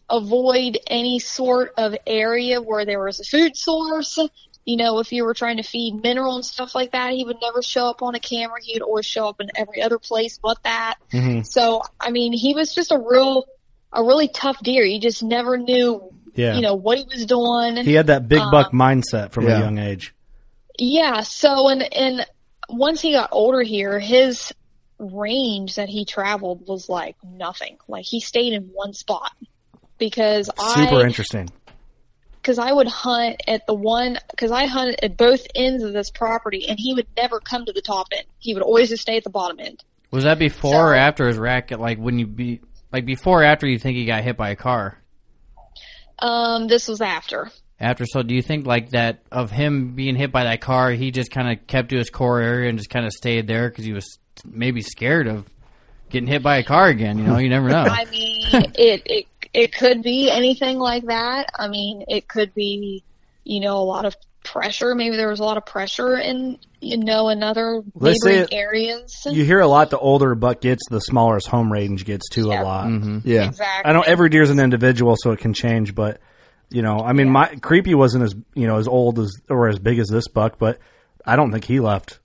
avoid any sort of area where there was a food source. You know, if you were trying to feed mineral and stuff like that, he would never show up on a camera. He would always show up in every other place but that. Mm-hmm. So, I mean, he was just a real, a really tough deer. You just never knew, Yeah. you know, what he was doing. He had that big Um, buck mindset from yeah. a young age. Yeah. So, and and once he got older here, his range that he traveled was like nothing. Like he stayed in one spot because Super I interesting. because I would hunt at the one because I hunted at both ends of this property, and he would never come to the top end. He would always just stay at the bottom end. Was that before or after his racket? Like when you be like before or after you think he got hit by a car? Um, this was after. After, so do you think like that of him being hit by that car, he just kind of kept to his core area and just kind of stayed there because he was maybe scared of getting hit by a car again? You know, you never know. I mean, it it it could be anything like that. I mean, it could be, you know, a lot of pressure. Maybe there was a lot of pressure in you know in other Let's say neighboring it- areas. You hear a lot. The older a buck gets, the smaller his home range gets too. A lot. Mm-hmm. Yeah. Exactly. I know every deer is an individual, so it can change. But you know, I mean, my creepy wasn't as you know as old as or as big as this buck, but I don't think he left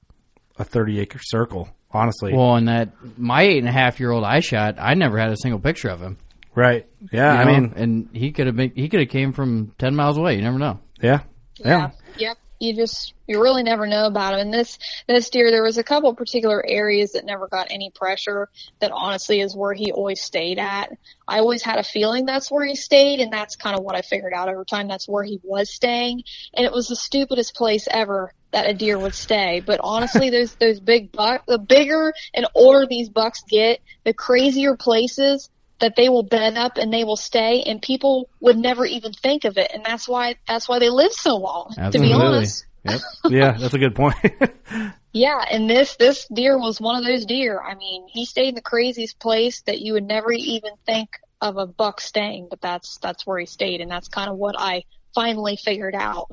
a thirty acre circle. Honestly, Well, and that my eight and a half year old I shot, I never had a single picture of him. right? Yeah, you I know? mean, and he could have been, he could have came from ten miles away. You never know. yeah, yeah. Yep. You just you really never know about him. And this this deer, there was a couple particular areas that never got any pressure. That honestly is where he always stayed at. I always had a feeling that's where he stayed, and that's kind of what I figured out over time. That's where he was staying, and it was the stupidest place ever that a deer would stay. But honestly, those those big buck, the bigger and older these bucks get, the crazier places that they will bend up and they will stay and people would never even think of it. And that's why that's why they live so long to be honest. Yep. yeah, that's a good point. yeah and this this deer was one of those deer. I mean he stayed in the craziest place that you would never even think of a buck staying but that's that's where he stayed and that's kind of what i finally figured out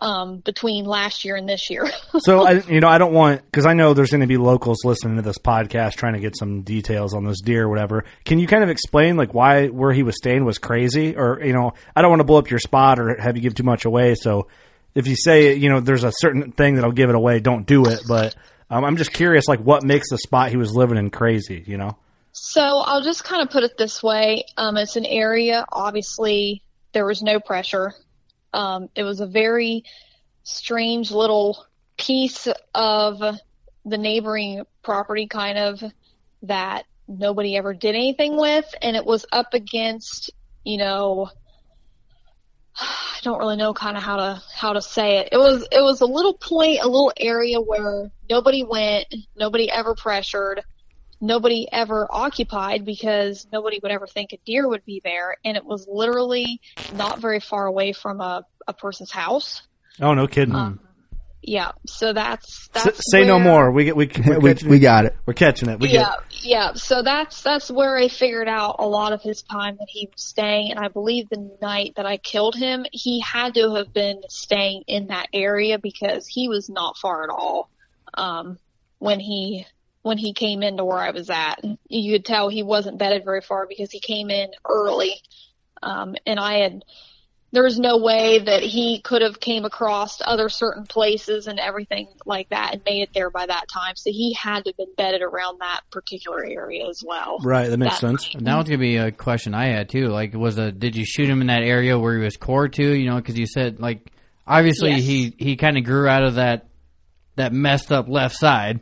um between last year and this year so I, you know, I don't want because I know there's going to be locals listening to this podcast trying to get some details on this deer or whatever. Can you kind of explain like why where he was staying was crazy, or you know, I don't want to blow up your spot or have you give too much away. So if you say you know there's a certain thing that I'll give it away, don't do it. But um, I'm just curious, like what makes the spot he was living in crazy? You know? So I'll just kind of put it this way. Um, it's an area, obviously, there was no pressure. Um, it was a very strange little piece of the neighboring property, kind of, that nobody ever did anything with. And it was up against, you know, I don't really know kind of how to how to say it. It was it was a little point, a little area where nobody went, nobody ever pressured, nobody ever occupied because nobody would ever think a deer would be there, and it was literally not very far away from a a person's house. Oh no, kidding. Um, Yeah, so that's S- that's say no more. We get we we're we, we got it. We're catching it. We yeah, get yeah. So that's that's where I figured out a lot of his time that he was staying, and I believe the night that I killed him, he had to have been staying in that area because he was not far at all um, when he when he came into where I was at. And you could tell he wasn't bedded very far because he came in early, um, and I had there was no way that he could have came across other certain places and everything like that and made it there by that time. So he had to have been bedded around that particular area as well. right. That makes That- sense. That was gonna be a question I had too. Like, was a did you shoot him in that area where he was core to? You know, because you said like obviously Yes. he he kind of grew out of that that messed up left side,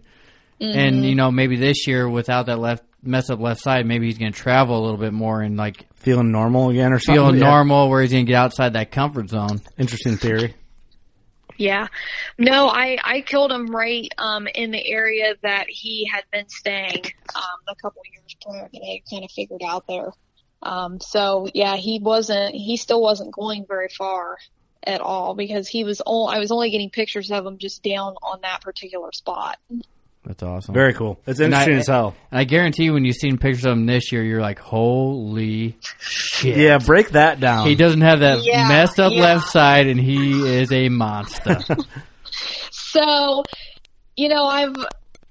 Mm-hmm. and you know maybe this year without that left mess up left side, maybe he's gonna travel a little bit more and like Feeling normal again or something. feel Yeah. normal where he's gonna get outside that comfort zone. Interesting theory. Yeah. No, I, I killed him right, um, in the area that he had been staying, um, a couple years prior that I kind of figured out there. Um, so yeah, he wasn't, he still wasn't going very far at all because he was only, I was only getting pictures of him just down on that particular spot. That's awesome. Very cool. It's And interesting I- as hell. And I guarantee you, when you've seen pictures of him this year, you're like, holy shit. Yeah, break that down. He doesn't have that Yeah, messed up yeah. left side, and he is a monster. So, you know, I've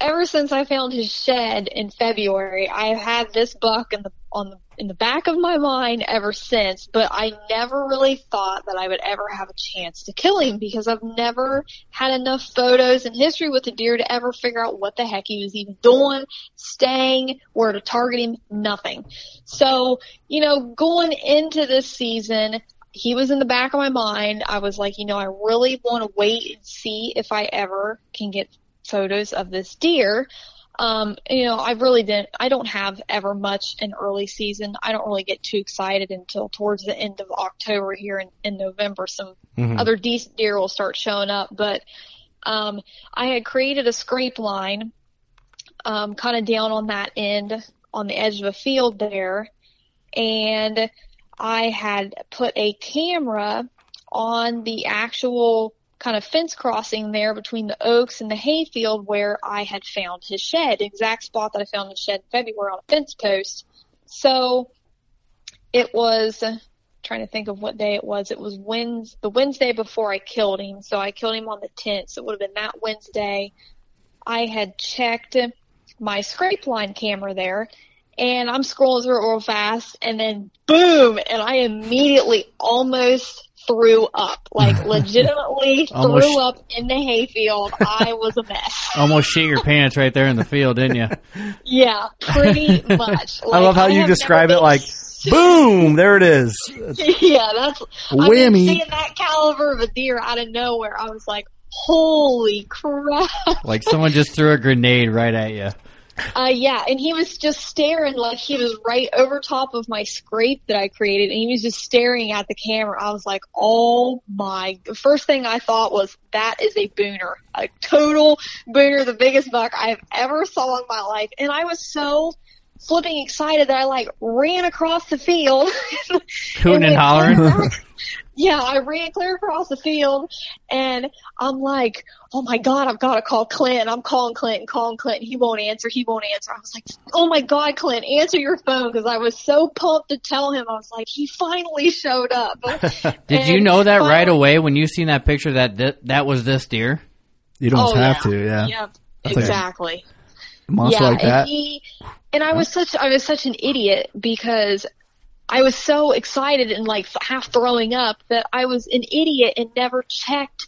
ever since I found his shed in February, I've had this buck in the on the in the back of my mind ever since, but I never really thought that I would ever have a chance to kill him because I've never had enough photos and history with the deer to ever figure out what the heck he was even doing, staying, where to target him, nothing. So, you know, going into this season, he was in the back of my mind. I was like, you know, I really want to wait and see if I ever can get photos of this deer. Um, you know, I really didn't, I don't have ever much in early season. I don't really get too excited until towards the end of October here in, in November. Some Mhm. other decent deer will start showing up, but, um, I had created a scrape line, um, kind of down on that end on the edge of a field there. And I had put a camera on the actual kind of fence crossing there between the oaks and the hayfield where I had found his shed, exact spot that I found his shed in February on a fence post. So it was trying to think of what day it was. It was Wednesday, the Wednesday before I killed him. So I killed him on the 10th. So it would have been that Wednesday. I had checked my scrape line camera there and I'm scrolling through it real fast and then boom and I immediately almost threw up. Like legitimately Almost- threw up in the hayfield. I was a mess. Almost shit your pants right there in the field, didn't you? Yeah, pretty much. I love how Like, you describe it like, boom, there it is. yeah, that's I mean, Whammy. seeing that caliber of a deer out of nowhere. I was like, holy crap. Like someone just threw a grenade right at you. Uh, yeah, and he was just staring like he was right over top of my scrape that I created, and he was just staring at the camera. I was like, oh my! The first thing I thought was that is a booner, a total booner, the biggest buck I've ever saw in my life, and I was so flipping excited that I like ran across the field. Hooting and hollering. Yeah, I ran clear across the field and I'm like, oh my god, I've got to call Clint. I'm calling Clint and calling Clint. He won't answer. He won't answer. I was like, oh my god, Clint, answer your phone because I was so pumped to tell him. I was like, he finally showed up. Did you know that right away when you seen that picture that th- that was this deer? You don't Oh, have yeah. to, yeah. Yep, That's like- exactly. A monster yeah, like that. And, he, and I was such I was such an idiot because I was so excited and like half throwing up that I was an idiot and never checked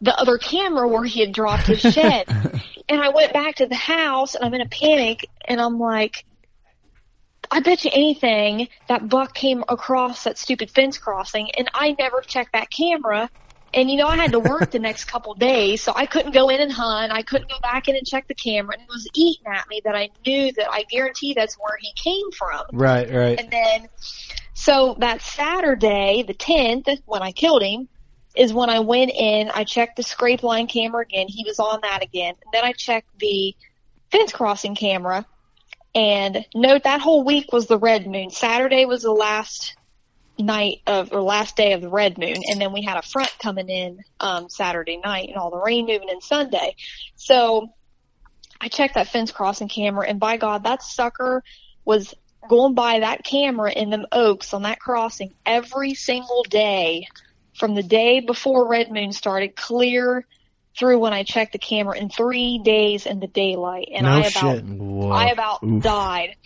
the other camera where he had dropped his shed. and I went back to the house and I'm in a panic and I'm like I bet you anything that buck came across that stupid fence crossing and I never checked that camera. And you know, I had to work the next couple days, so I couldn't go in and hunt. I couldn't go back in and check the camera. And it was eating at me that I knew that I guarantee that's where he came from. Right, right. And then, so that Saturday, the 10th, when I killed him, is when I went in, I checked the scrape line camera again. He was on that again. And then I checked the fence crossing camera. And note that whole week was the red moon. Saturday was the last night of, or last day of the red moon. And then we had a front coming in, um, Saturday night and all the rain moving in Sunday. So I checked that fence crossing camera and by God, that sucker was going by that camera in them oaks on that crossing every single day from the day before red moon started clear through when I checked the camera in three days in the daylight. And No I about. I about Oof. died.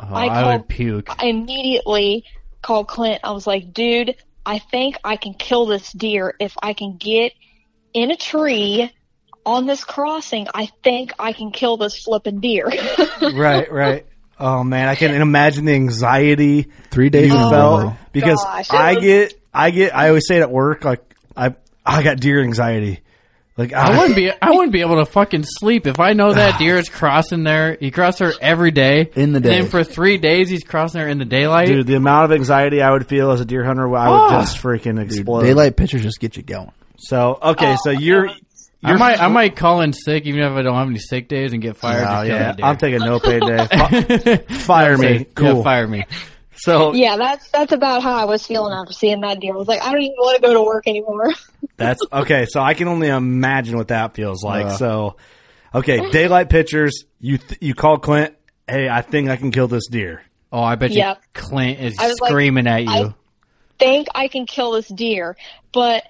Oh, I I, called- would puke. I immediately called Clint. I was like, dude, I think I can kill this deer if I can get in a tree on this crossing. I think I can kill this flipping deer. right, right. Oh man, I can't imagine the anxiety Three days you in a felt row. because Gosh, I was- get, I get, I always say it at work, like I, I got deer anxiety. Like I wouldn't be. I wouldn't be able to fucking sleep if I know that deer is crossing there. He crosses her every day In the And day. then for three days, he's crossing her in the daylight. dude. The amount of anxiety I would feel as a deer hunter, I would Ah. just freaking explode. Daylight pictures just get you going. So okay, so you're, I you're might. I might call in sick even if I don't have any sick days and get fired. Oh, to kill yeah, the deer. I'm taking no pay day. Fi- Fire me, Yeah, cool. fire me. So yeah, that's that's about how I was feeling after seeing that deer. I was like, I don't even want to go to work anymore. That's okay. So I can only imagine what that feels like. Uh. so, okay, daylight pictures. You th- you call Clint. Hey, I think I can kill this deer. Oh, I bet you Yep. Clint is I was like, screaming at you. I think I can kill this deer, but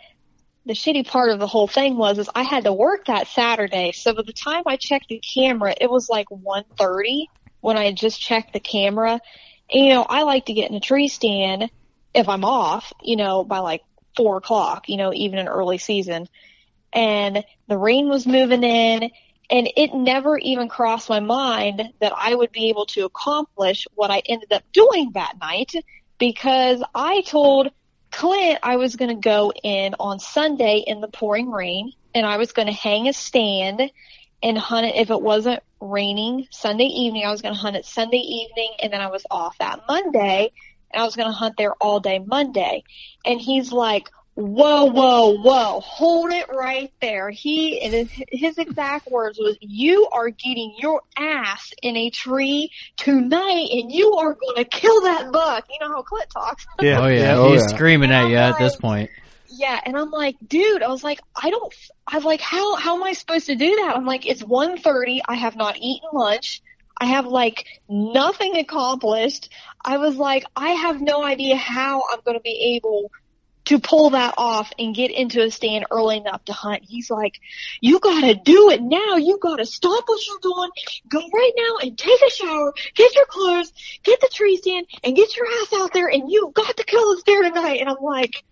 the shitty part of the whole thing was is I had to work that Saturday. So by the time I checked the camera, it was like 1:30 when I had just checked the camera. You know, I like to get in a tree stand if I'm off, you know, by like four o'clock, you know, even in early season. And the rain was moving in and it never even crossed my mind that I would be able to accomplish what I ended up doing that night because I told Clint I was going to go in on Sunday in the pouring rain and I was going to hang a stand and hunt it if it wasn't raining Sunday evening. I was going to hunt it Sunday evening and then I was off that Monday and I was going to hunt there all day Monday. And he's like, whoa, whoa, whoa, hold it right there. He, and his exact words was, you are getting your ass in a tree tonight and you are going to kill that buck. You know how Clint talks. Yeah. Oh yeah. Oh, He's yeah. screaming at you at this point. Yeah, and I'm like, dude, I was like, I don't, I was like, how, how am I supposed to do that? I'm like, it's 1.30, I have not eaten lunch, I have like nothing accomplished. I was like, I have no idea how I'm going to be able to pull that off and get into a stand early enough to hunt. He's like, you gotta do it now. You gotta stop what you're doing. Go right now and take a shower, get your clothes, get the tree stand and get your ass out there and you got to kill this deer tonight. And I'm like,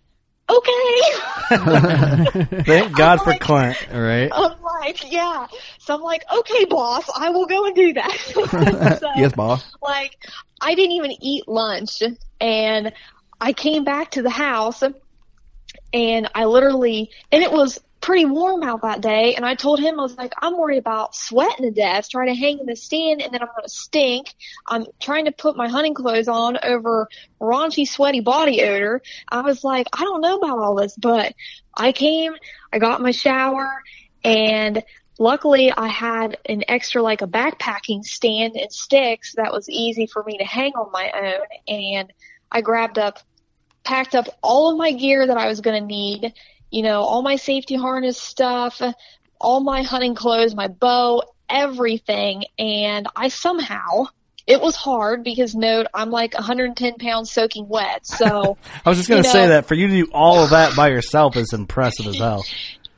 okay. Thank God for like- Clint. All right. I'm like, yeah. So I'm like, okay, boss, I will go and do that. so, yes, boss. like, I didn't even eat lunch and I came back to the house and I literally, and it was pretty warm out that day and I told him, I was like, I'm worried about sweating to death, trying to hang in the stand and then I'm to stink. I'm trying to put my hunting clothes on over raunchy, sweaty body odor. I was like, I don't know about all this, but I came, I got my shower and luckily I had an extra like a backpacking stand and sticks that was easy for me to hang on my own and I grabbed up packed up all of my gear that I was to need, you know, all my safety harness stuff, all my hunting clothes, my bow, everything and I somehow it was hard because note I'm like 110 pounds soaking wet. So I was just going to You say that for you to do all of that by yourself is impressive as hell.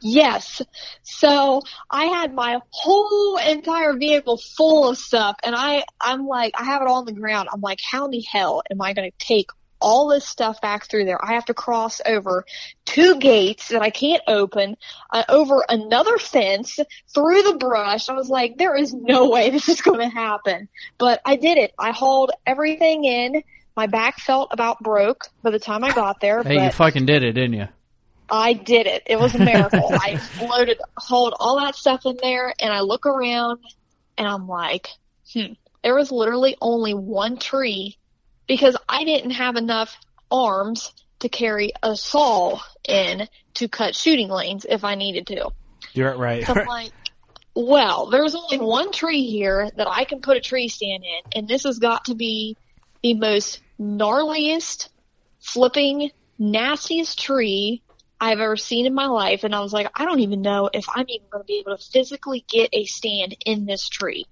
Yes. So I had my whole entire vehicle full of stuff and I, I'm like, I have it all on the ground. I'm like, how in the hell am I going to take all this stuff back through there? I have to cross over two gates that I can't open, uh, over another fence, through the brush. I was like, there is no way this is going to happen. But I did it. I hauled everything in. My back felt about broke by the time I got there. Hey, but you fucking did it, didn't you? I did it. It was a miracle. I loaded, hauled all that stuff in there, and I look around, and I'm like, hmm. There was literally only one tree because I didn't have enough arms to carry a saw in to cut shooting lanes if I needed to. You're right. So I'm like, well, there's only one tree here that I can put a tree stand in, and this has got to be the most gnarliest, flipping, nastiest tree I've ever seen in my life. And I was like, I don't even know if I'm even going to be able to physically get a stand in this tree.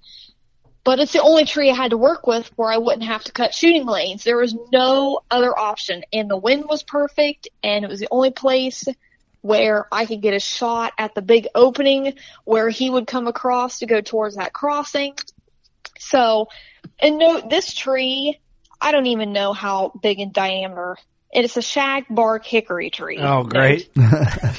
But it's the only tree I had to work with where I wouldn't have to cut shooting lanes. There was no other option. And the wind was perfect, and it was the only place where I could get a shot at the big opening where he would come across to go towards that crossing. So, and note this tree, I don't even know how big in diameter. It's a shag bark hickory tree. Oh, great.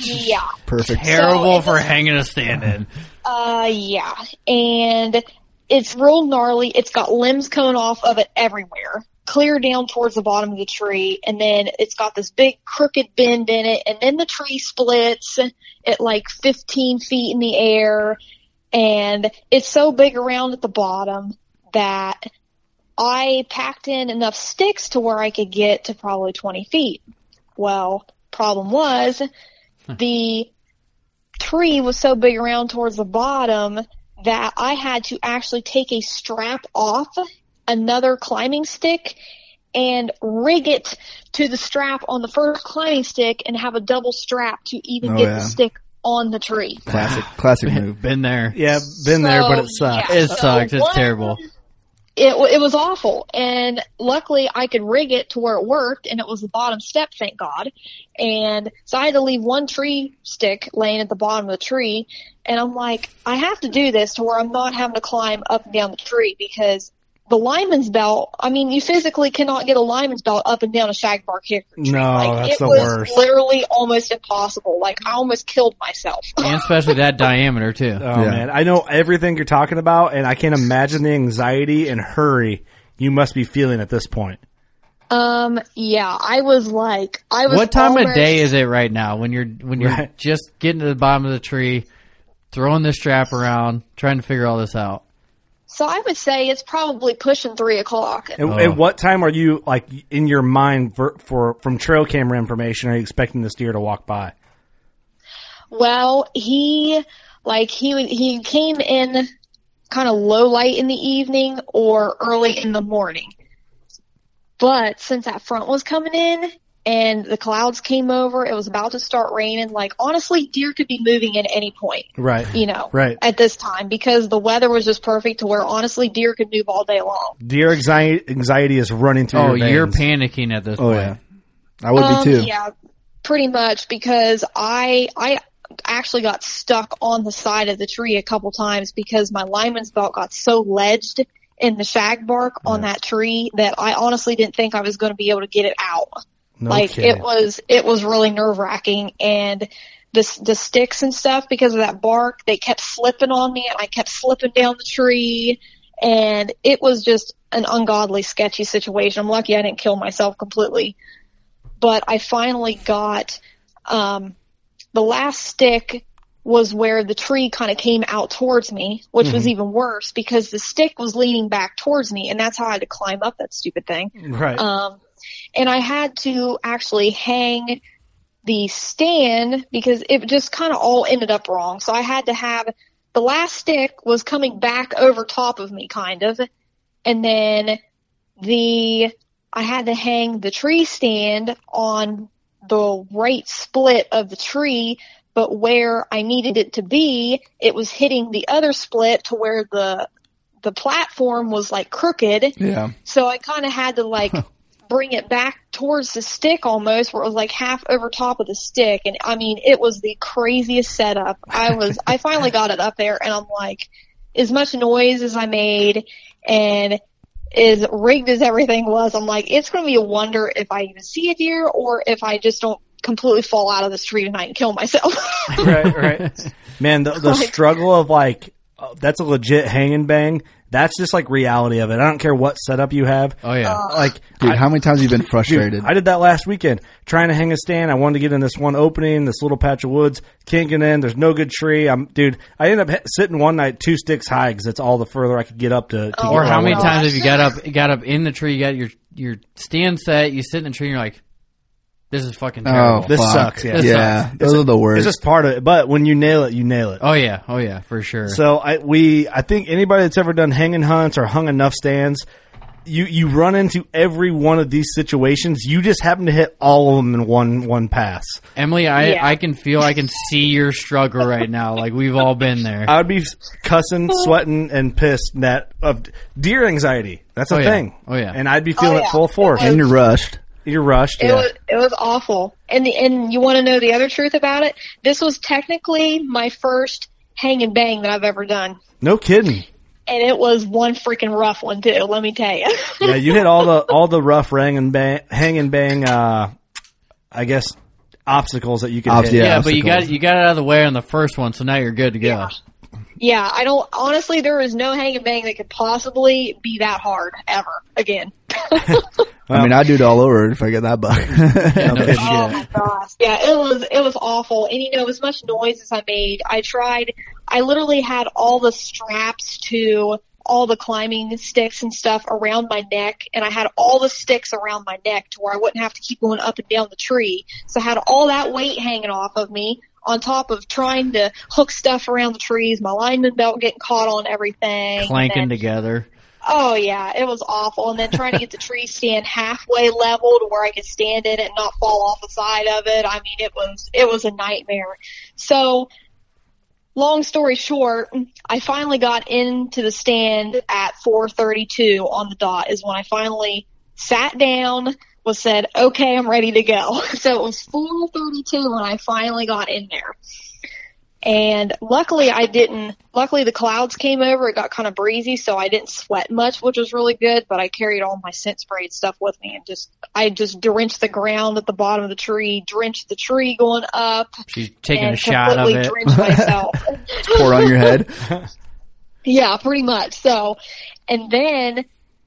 Yeah. Perfect. Terrible So- for hanging a stand in. Uh, yeah. And it's real gnarly. It's got limbs coming off of it everywhere. Clear down towards the bottom of the tree, and then it's got this big crooked bend in it, and then the tree splits at like 15 feet in the air, and it's so big around at the bottom that I packed in enough sticks to where I could get to probably 20 feet. Well, problem was, hmm. the tree was so big around towards the bottom that I had to actually take a strap off another climbing stick and rig it to the strap on the first climbing stick and have a double strap to even Oh, get yeah. the stick on the tree. Classic, classic move. Been there. Yeah, been there, but it So, sucks. yeah. It So sucks. It's one- terrible. it it was awful. And luckily, I could rig it to where it worked, and it was the bottom step, thank God. And so I had to leave one tree stick laying at the bottom of the tree. And I'm like, I have to do this to where I'm not having to climb up and down the tree because the lineman's belt, I mean, you physically cannot get a lineman's belt up and down a shagbark hickory tree. No, like, that's it the was worst. literally almost impossible. Like, I almost killed myself. and especially that diameter too. Oh man, I know everything you're talking about, and I can't imagine the anxiety and hurry you must be feeling at this point. Um, yeah, I was like, I was. What time of day is it right now when you're when you're Right. just getting to the bottom of the tree, throwing this strap around, trying to figure all this out? So I would say it's probably pushing three o'clock. And, and oh. what time are you like in your mind for, for from trail camera information? Are you expecting this deer to walk by? Well, he like he he came in kind of low light in the evening or early in the morning. But since that front was coming in and the clouds came over, it was about to start raining. Like honestly, deer could be moving at any point. Right. You know, Right. at this time because the weather was just perfect to where honestly deer could move all day long. Deer anxiety, anxiety is running through Oh, your you're panicking at this Oh point. yeah, I would um, be too. Yeah, pretty much because I I actually got stuck on the side of the tree a couple times because my lineman's belt got so ledged in the shag bark on that tree that I honestly didn't think I was going to be able to get it out. No like kidding. it was it was really nerve wracking and the the sticks and stuff because of that bark they kept slipping on me and I kept slipping down the tree and it was just an ungodly sketchy situation. I'm lucky I didn't kill myself completely. But I finally got um the last stick was where the tree kind of came out towards me, which was Mhm. even worse because the stick was leaning back towards me and that's how I had to climb up that stupid thing. Right. Um, and I had to actually hang the stand because it just kind of all ended up wrong. So I had to have the last stick was coming back over top of me kind of. And then the, I had to hang the tree stand on the right split of the tree, but where I needed it to be, it was hitting the other split to where the, the platform was like crooked. Yeah. So I kind of had to like bring it back towards the stick almost where it was like half over top of the stick. And I mean, it was the craziest setup. I was, I finally got it up there and I'm like, as much noise as I made and as rigged as everything was, I'm like, it's going to be a wonder if I even see a deer or if I just don't completely fall out of the tree tonight and kill myself. right, right. Man, the, the Like- struggle of like uh, that's a legit hang and bang. That's just like reality of it. I don't care what setup you have. Oh yeah. Uh, like Dude, I- how many times have you been frustrated? Dude, I did that last weekend, trying to hang a stand. I wanted to get in this one opening, this little patch of woods. Can't get in. There's no good tree. I'm, dude. I ended up sitting one night two sticks high because that's all the further I could get up to. to Oh, Or how many times have you got up got up in the tree, you got your your stand set, you sit in the tree and you're like, This is fucking oh, terrible. oh, This fuck. sucks, yeah. This yeah, those are the worst. It's just part of it. But when you nail it, you nail it. Oh yeah, oh yeah, for sure. So I we I think anybody that's ever done hanging hunts or hung enough stands, you you run into every one of these situations. You just happen to hit all of them in one one pass. Emily, I Yeah. I can feel I can see your struggle right now. Like we've all been there. I would be cussing, sweating, and pissed that of deer anxiety. That's a Oh, yeah. thing. Oh, yeah. and I'd be feeling Oh, it full force. and you're rushed. You're rushed. It yeah. was it was awful. And the, and you want to know the other truth about it? This was technically my first hang and bang that I've ever done. no kidding. And it was one freaking rough one too, let me tell you. Yeah, you hit all the all the rough hang and bang, hang and bang. Uh, I guess obstacles that you can Obs- hit. yeah. yeah, but you got you got it out of the way on the first one, so now you're good to go. Yeah. Yeah, I don't honestly there is no hang and bang that could possibly be that hard ever again. I mean, I'd do it all over if I get that bug. Yeah, no. Oh my gosh. Yeah, it was it was awful. And you know, as much noise as I made, I tried I literally had all the straps to all the climbing sticks and stuff around my neck and I had all the sticks around my neck to where I wouldn't have to keep going up and down the tree. So I had all that weight hanging off of me on top of trying to hook stuff around the trees, my lineman belt getting caught on everything. Clanking then- together. Oh yeah, it was awful. And then trying to get the tree stand halfway level to where I could stand in it and not fall off the side of it. I mean, it was it was a nightmare. So long story short, I finally got into the stand at 4:32 on the dot. Is when I finally sat down, was said, "Okay, I'm ready to go." So it was 4:32 when I finally got in there. And luckily I didn't, luckily the clouds came over, it got kind of breezy, so I didn't sweat much, which was really good, but I carried all my scent spray and stuff with me and just, I just drenched the ground at the bottom of the tree, drenched the tree going up. She's taking a shot of it. drenched myself. Pour on your head. Yeah, pretty much. So, and then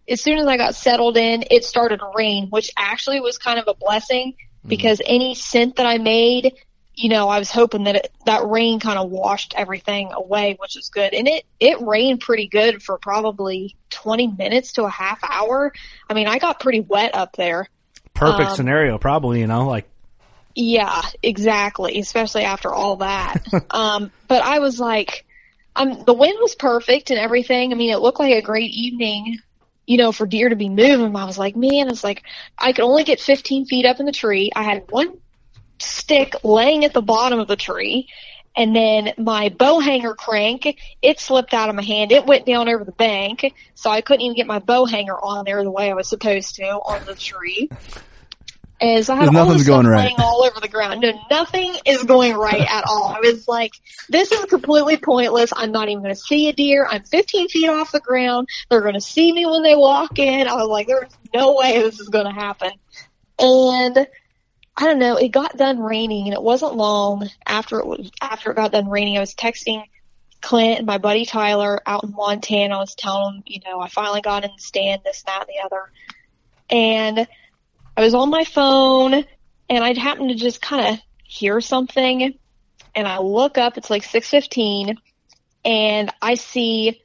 as soon as I got settled in, it started to rain, which actually was kind of a blessing because any scent that I made, you know, I was hoping that it, that rain kind of washed everything away, which is good. And it, it rained pretty good for probably 20 minutes to a half hour. I mean, I got pretty wet up there. Perfect Um, scenario, probably. You know, like Yeah, exactly. Especially after all that. um, but I was like, um, the wind was perfect and everything. I mean, it looked like a great evening, you know, for deer to be moving. I was like, man, it's like I could only get 15 feet up in the tree. I had one stick laying at the bottom of the tree. And then my bow hanger crank, it slipped out of my hand. It went down over the bank, so I couldn't even get my bow hanger on there the way I was supposed to on the tree. I had all nothing's going right. all over the ground. No, nothing is going right at all. I was like, this is completely pointless. I'm not even going to see a deer. I'm 15 feet off the ground. They're going to see me when they walk in. I was like, there's no way this is going to happen. And I don't know, it got done raining and it wasn't long after it was, after it got done raining. I was texting Clint and my buddy Tyler out in Montana. I was telling them, you know, I finally got in the stand, this, that, and the other. And I was on my phone and I'd happened to just kind of hear something and I look up, it's like 615 and I see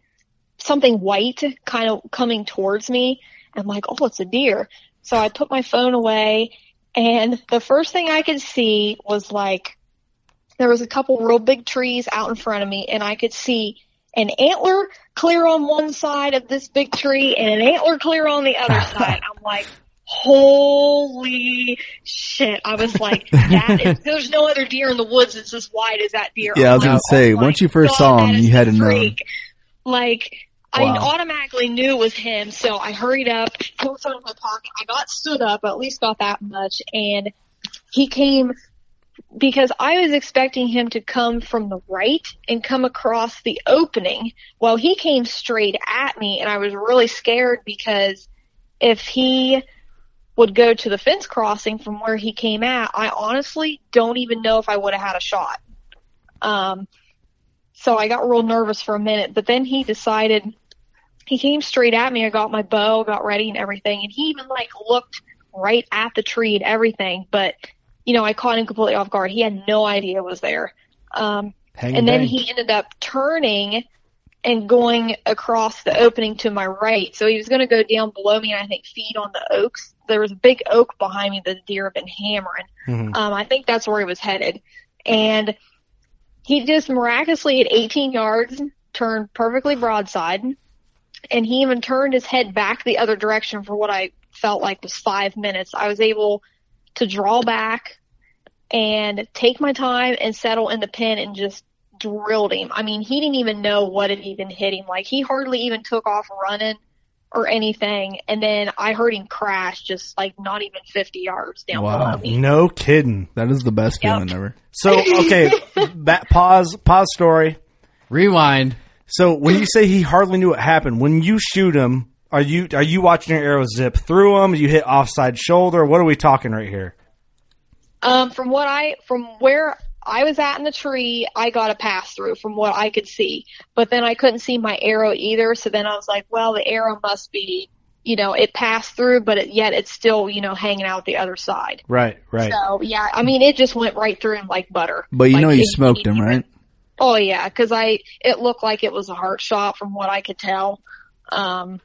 something white kind of coming towards me. I'm like, oh, it's a deer. So I put my phone away and the first thing I could see was like, there was a couple real big trees out in front of me and I could see an antler clear on one side of this big tree and an antler clear on the other side. I'm like, holy shit. I was like, that is, there's no other deer in the woods that's as wide as that deer. Yeah, I was gonna oh say, oh my once you first saw him, you had to a know. Like, I automatically knew it was him, so I hurried up, pulled out in my pocket. I got stood up, at least got that much, and he came because I was expecting him to come from the right and come across the opening. Well, he came straight at me, and I was really scared because if he would go to the fence crossing from where he came at, I honestly don't even know if I would have had a shot. Um, so I got real nervous for a minute, but then he decided he came straight at me. I got my bow, got ready and everything, and he even like looked right at the tree and everything, but you know, I caught him completely off guard. He had no idea it was there. Um, Hang and then bang. he ended up turning and going across the opening to my right. So he was going to go down below me and I think feed on the oaks. There was a big oak behind me that the deer had been hammering. Mhm. Um, I think that's where he was headed. And he just miraculously at 18 yards turned perfectly broadside. And he even turned his head back the other direction for what I felt like was five minutes. I was able to draw back and take my time and settle in the pen and just drilled him. I mean, he didn't even know what had even hit him. Like he hardly even took off running or anything. And then I heard him crash just like not even 50 yards down below me. No kidding. That is the best feeling ever. So okay, that pause pause story. Rewind. So when you say he hardly knew what happened, when you shoot him, are you are you watching your arrow zip through him? You hit offside shoulder. What are we talking right here? Um, from what I, from where I was at in the tree, I got a pass through from what I could see. But then I couldn't see my arrow either. So then I was like, well, the arrow must be, you know, it passed through, but it, yet it's still, you know, hanging out the other side. Right, right. So yeah, I mean, it just went right through him like butter. But you Like, know you smoked him, right? Oh yeah, cause I, it looked like it was a heart shot from what I could tell. Um,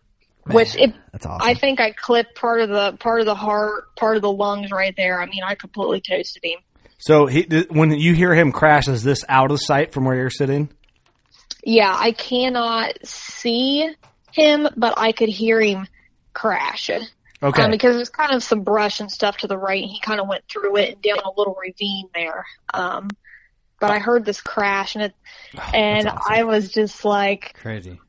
which it, That's awesome. I think I clipped part of the, part of the heart, part of the lungs right there. I mean, I completely toasted him. So he when you hear him crash, is this out of sight from where you're sitting? Yeah, I cannot see him, but I could hear him crash. Okay. Um, because there's kind of some brush and stuff to the right, and he kind of went through it and down a little ravine there. Um, but I heard this crash and it, and awesome. I was just like, Crazy.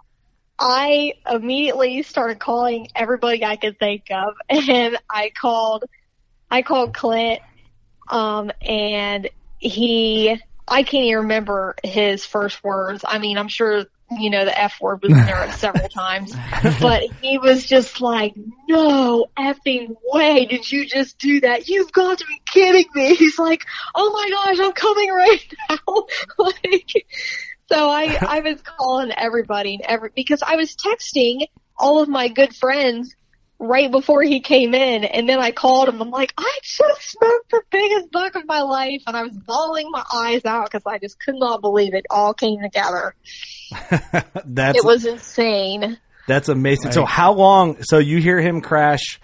I immediately started calling everybody I could think of, and I called, I called Clint, um, and he, I can't even remember his first words. I mean, I'm sure you know the F word was in there several times, but he was just like, "No effing way! Did you just do that? You've got to be kidding me!" He's like, "Oh my gosh, I'm coming right now!" like. So I, I was calling everybody and every, because I was texting all of my good friends right before he came in and then I called him. I'm like, I just smoked the biggest buck of my life and I was bawling my eyes out because I just could not believe it all came together. that's it was insane. That's amazing. So how long? So you hear him crash.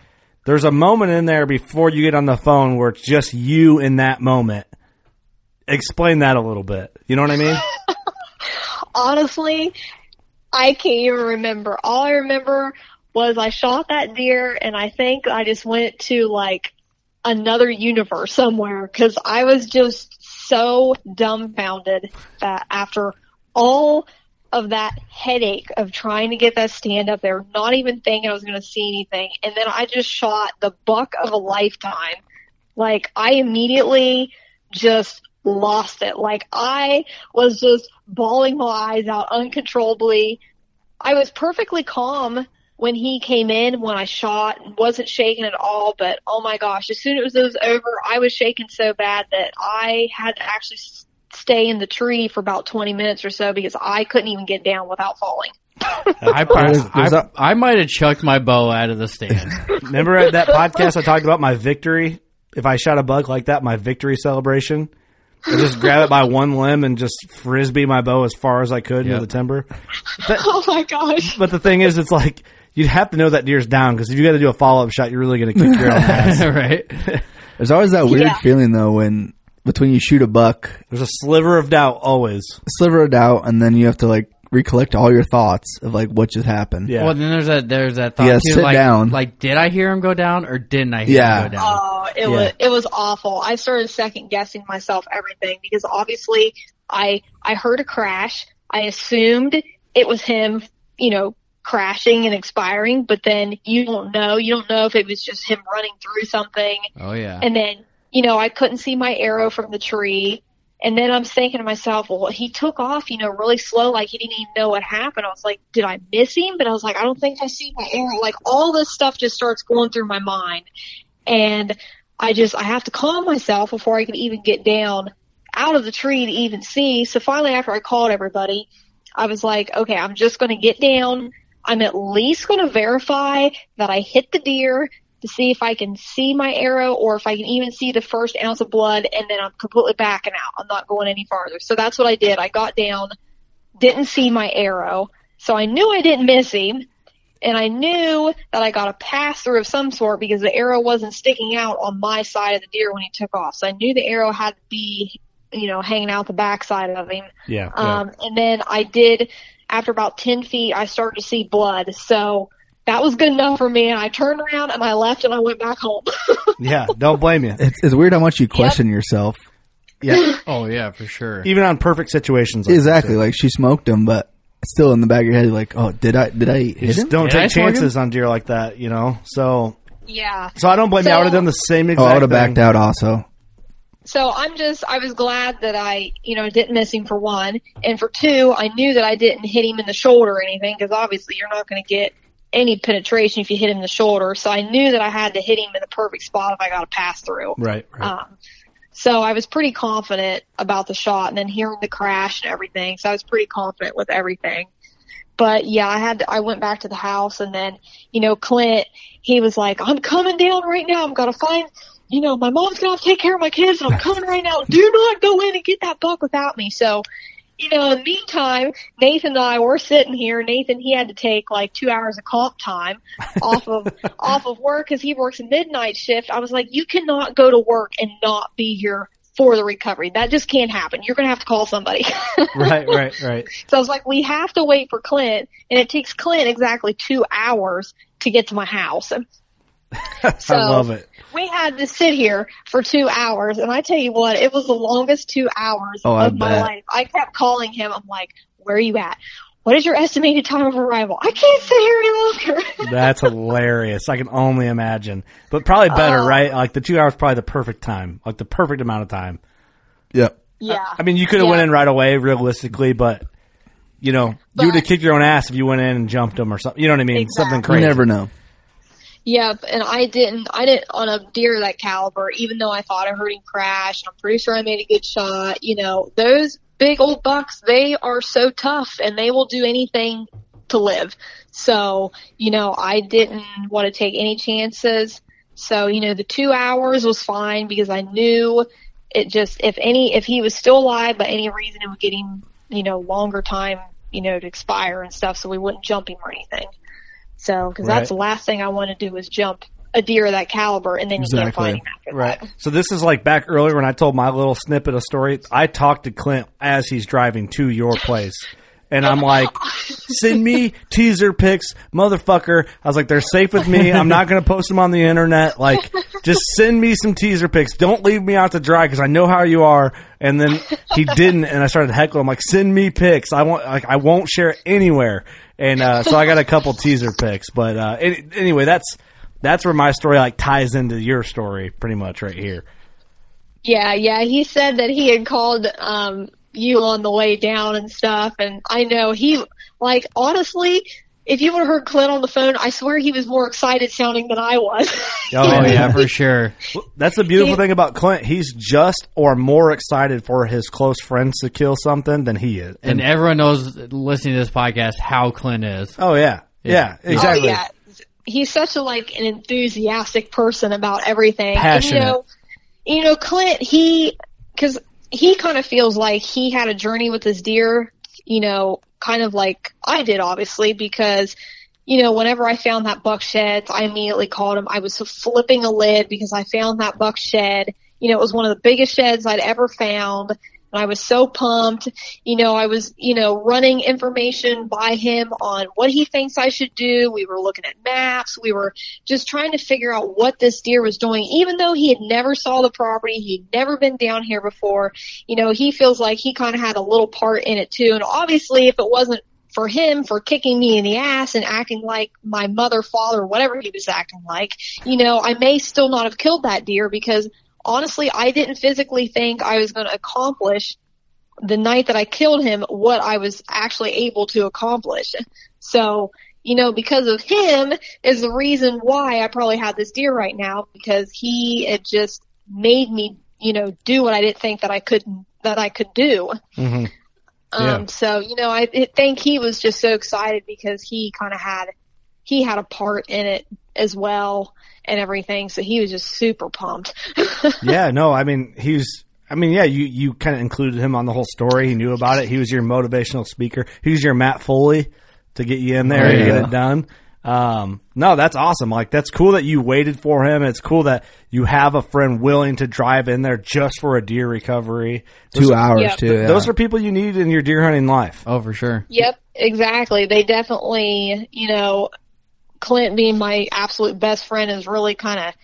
There's a moment in there before you get on the phone where it's just you in that moment. Explain that a little bit. You know what I mean? Honestly, I can't even remember. All I remember was I shot that deer and I think I just went to like another universe somewhere because I was just so dumbfounded that after all of that headache of trying to get that stand up there, not even thinking I was going to see anything, and then I just shot the buck of a lifetime. Like I immediately just lost it. Like I was just bawling my eyes out uncontrollably. I was perfectly calm when he came in, when I shot, wasn't shaking at all, but oh my gosh, as soon as it was over, I was shaking so bad that I had to actually stay in the tree for about 20 minutes or so because I couldn't even get down without falling. I, I, I, I might have chucked my bow out of the stand. Remember at that podcast I talked about my victory? If I shot a buck like that, my victory celebration? I just grab it by one limb and just frisbee my bow as far as I could Yep. into the timber. oh my gosh. But the thing is, it's like you'd have to know that deer's down because if you got to do a follow up shot, you're really going to kick your own ass. right? There's always that weird Yeah. feeling though when between you shoot a buck, There's a sliver of doubt always. a sliver of doubt, and then you have to like recollect all your thoughts of like what just happened. Yeah. Well, then there's that there's that thought Yeah, too, sit like, down. like did I hear him go down or didn't I hear Yeah. him go down? Oh, it Yeah. was it was awful. I started second guessing myself everything because obviously I I heard a crash. I assumed it was him, you know, crashing and expiring, but then you don't know. You don't know if it was just him running through something. Oh yeah. And then, you know, I couldn't see my arrow from the tree. And then I'm thinking to myself, well, he took off, you know, really slow, like he didn't even know what happened. I was like, did I miss him? But I was like, I don't think I see my arrow. Like all this stuff just starts going through my mind. And I just, I have to calm myself before I can even get down out of the tree to even see. So finally, after I called everybody, I was like, okay, I'm just going to get down. I'm at least going to verify that I hit the deer to see if I can see my arrow or if I can even see the first ounce of blood and then I'm completely backing out. I'm not going any farther. So that's what I did. I got down, didn't see my arrow. So I knew I didn't miss him and I knew that I got a pass through of some sort because the arrow wasn't sticking out on my side of the deer when he took off. So I knew the arrow had to be, you know, hanging out the backside of him. Yeah. Um, and then I did, after about 10 feet, I started to see blood. So that was good enough for me. And I turned around and I left and I went back home. yeah. Don't blame you. It's, it's weird how much you question yourself. Yeah. Oh yeah, for sure. Even on perfect situations. Like exactly. Like she smoked him, but still in the back of your head, like, oh, did I did I you hit just him? don't Did take smoke him? chances on deer like that, you know? So, yeah. so I don't blame you. I would have done the same Oh, exact I would have backed out also. So I'm just, I was glad that I, you know, didn't miss him for one. And for two, I knew that I didn't hit him in the shoulder or anything because obviously you're not going to get any penetration if you hit him in the shoulder. So I knew that I had to hit him in the perfect spot if I got a pass through. Right. right. Um, so I was pretty confident about the shot and then hearing the crash and everything. So I was pretty confident with everything. But yeah, I had to, I went back to the house and then, you know, Clint, he was like, I'm coming down right now. I'm going to find, you know, my mom's to have to take care of my kids and I'm coming right now. Do not go in and get that buck without me. So, you know, in the meantime, Nathan and I were sitting here. Nathan, he had to take like two hours of comp time off of, off of work because he works a midnight shift. I was like, you cannot go to work and not be here for the recovery. That just can't happen. You're going to have to call somebody. right, right, right. So I was like, we have to wait for Clint, and it takes Clint exactly two hours to get to my house. So I love it. we had to sit here for two hours, and I tell you what, it was the longest two hours Oh, of my life. I kept calling him. I'm like, "Where are you at? What is your estimated time of arrival? I can't sit here any longer." That's hilarious. I can only imagine. But probably better, Oh. right? Like the two hours, probably the perfect time, like the perfect amount of time. Yep. yeah. I mean, you could have Yeah. went in right away, realistically, but you know, you would have kicked your own ass if you went in and jumped them or something. You know what I mean? Something Exactly. You crazy. never know. Yep, and I didn't. I didn't on a deer that caliber. Even though I thought I heard him crash, I'm pretty sure I made a good shot. You know, those big old bucks, they are so tough, and they will do anything to live. So, you know, I didn't want to take any chances. So, you know, the two hours was fine because I knew it just if any if he was still alive by any reason, it would get him, you know, longer time, you know, to expire and stuff. So we wouldn't jump him or anything. So, because Right. that's the last thing I want to do is jump a deer of that caliber, and then you can't find him after Right. that. So this is like back earlier when I told my little snippet of story. I talked to Clint as he's driving to your place. And I'm like, send me teaser pics, motherfucker. I was like, they're safe with me. I'm not going to post them on the internet. Like, just send me some teaser pics. Don't leave me out to dry because I know how you are. And then he didn't. And I started heckling. I'm like, send me pics. I want, like, I won't share anywhere. And, uh, so I got a couple teaser picks, But, uh, any- anyway, that's, that's where my story like ties into your story pretty much right here. Yeah, yeah. He said that he had called um you on the way down and stuff, and I know he like honestly. If you would have heard Clint on the phone, I swear he was more excited sounding than I was. Oh yeah, for sure. That's the beautiful He- thing about Clint. He's just or more excited for his close friends to kill something than he is. And everyone knows listening to this podcast how Clint is. oh yeah, yeah, Yeah. exactly. Oh, yeah. He's such a like an enthusiastic person about everything. Passionate. And, you know, you know, Clint, he, cause he kind of feels like he had a journey with his deer, you know, kind of like I did obviously because, you know, whenever I found that buck shed, I immediately called him. I was flipping a lid because I found that buck shed. You know, it was one of the biggest sheds I'd ever found. And I was so pumped. You know, I was, you know, running information by him on what he thinks I should do. We were looking at maps. We were just trying to figure out what this deer was doing. Even though he had never saw the property, he'd never been down here before, you know, he feels like he kind of had a little part in it too. And obviously if it wasn't for him for kicking me in the ass and acting like my mother, father, whatever he was acting like, you know, I may still not have killed that deer because honestly, I didn't physically think I was going to accomplish the night that I killed him what I was actually able to accomplish. So, you know, because of him is the reason why I probably have this deer right now because he had just made me, you know, do what I didn't think that I couldn't, that I could do. hmm Um, so, you know, I, I think he was just so excited because he kind of had, he had a part in it as well and everything. So he was just super pumped. yeah, no, I mean he's. I mean, yeah, you you kind of included him on the whole story. He knew about it. He was your motivational speaker. He was your Matt Foley to get you in there Oh, and get it done. Um, no, that's awesome. Like that's cool that you waited for him. It's cool that you have a friend willing to drive in there just for a deer recovery. Those Two are- hours Yeah. too. Yeah. Those are people you need in your deer hunting life. Oh, for sure. Yep, exactly. They definitely, you know, Clint being my absolute best friend has really kind of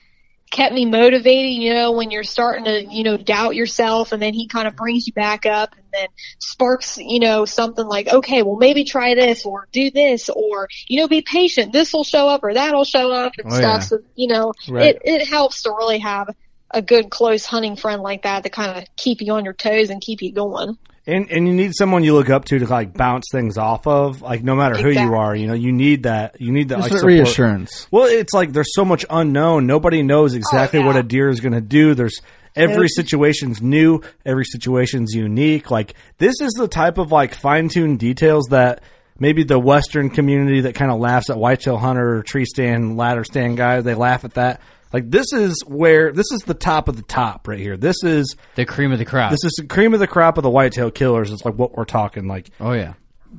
kept me motivated, you know, when you're starting to, you know, doubt yourself and then he kind of brings you back up and then sparks, you know, something like, okay, well maybe try this or do this or, you know, be patient. This will show up or that'll show up and Oh, stuff. yeah. So, you know, Right. it, it helps to really have a good close hunting friend like that to kind of keep you on your toes and keep you going. And and you need someone you look up to to like bounce things off of. Like no matter who you are, you know, you need that. You need that like that support. reassurance. Well, it's like there's so much unknown. Nobody knows oh, exactly Oh, yeah. what a deer is going to do. There's every situation's new. Every situation's unique. Like this is the type of like fine tuned details that maybe the Western community that kind of laughs at whitetail hunter or tree stand, ladder stand guys. They laugh at that. Like this is where this is the top of the top right here. This is The cream of the crop. this is the cream of the crop of the whitetail killers. It's like what we're talking. Like oh yeah.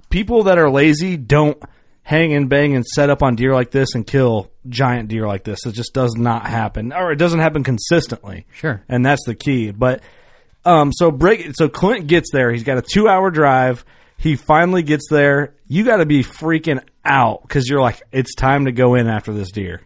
people that are lazy don't hang and bang and set up on deer like this and kill giant deer like this. It just does not happen, or it doesn't happen consistently. Sure. and that's the key. But um, so break. So Clint gets there. He's got a two hour drive. He finally gets there. You got to be freaking out because you're like, it's time to go in after this deer.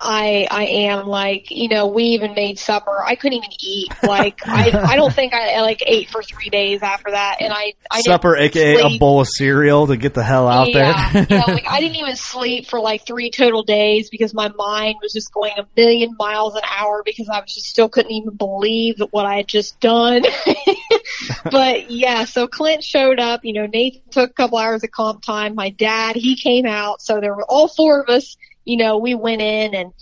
I I am like you know we even made supper. I couldn't even eat. Like I I don't think I like ate for three days after that, and I I supper, aka sleep. a bowl of cereal to get the hell out yeah, there. yeah, like I didn't even sleep for like three total days because my mind was just going a million miles an hour because I was just still couldn't even believe what I had just done. but yeah, so Clint showed up. You know, Nathan took a couple hours of comp time. My dad, he came out. So there were all four of us. You know, we went in and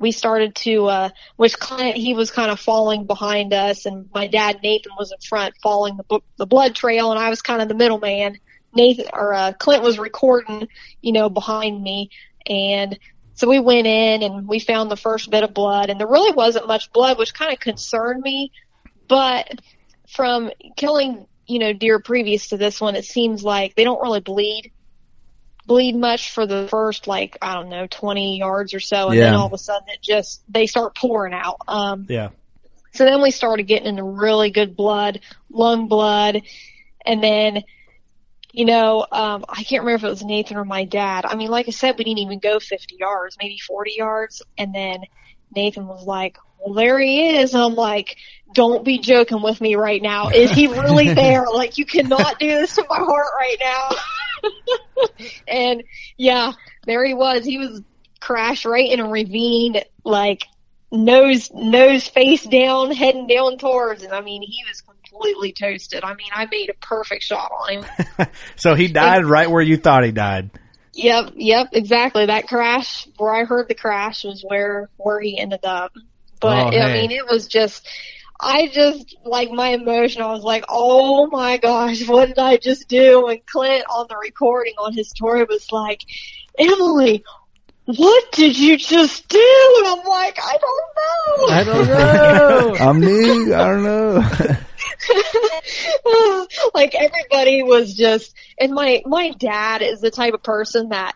we started to, uh, which Clint, he was kind of falling behind us and my dad, Nathan, was in front following the, the blood trail and I was kind of the middleman. Nathan, or, uh, Clint was recording, you know, behind me and so we went in and we found the first bit of blood and there really wasn't much blood, which kind of concerned me. But from killing, you know, deer previous to this one, it seems like they don't really bleed bleed much for the first like I don't know twenty yards or so, and then all of a sudden it just they start pouring out. Um, yeah. so then we started getting into really good blood, lung blood, and then, you know, um, I can't remember if it was Nathan or my dad. I mean, like I said, we didn't even go 50 yards, maybe 40 yards, and then Nathan was like, well, there he is. And I'm like, don't be joking with me right now. Is he really there? Like, you cannot do this to my heart right now. and yeah, there he was. He was crashed right in a ravine, like nose, nose face down, heading down towards. And I mean, he was completely toasted. I mean, I made a perfect shot on him. So he died right where you thought he died. Yep, yep, exactly. That crash where I heard the crash was where where he ended up. But Oh, I mean, it was just I just like my emotion. I was like, "Oh my gosh, what did I just do?" And Clint on the recording on his story was like, "Emily, what did you just do?" And I'm like, "I don't know." I don't know. I'm new. I don't know. like everybody was just and my my dad is the type of person that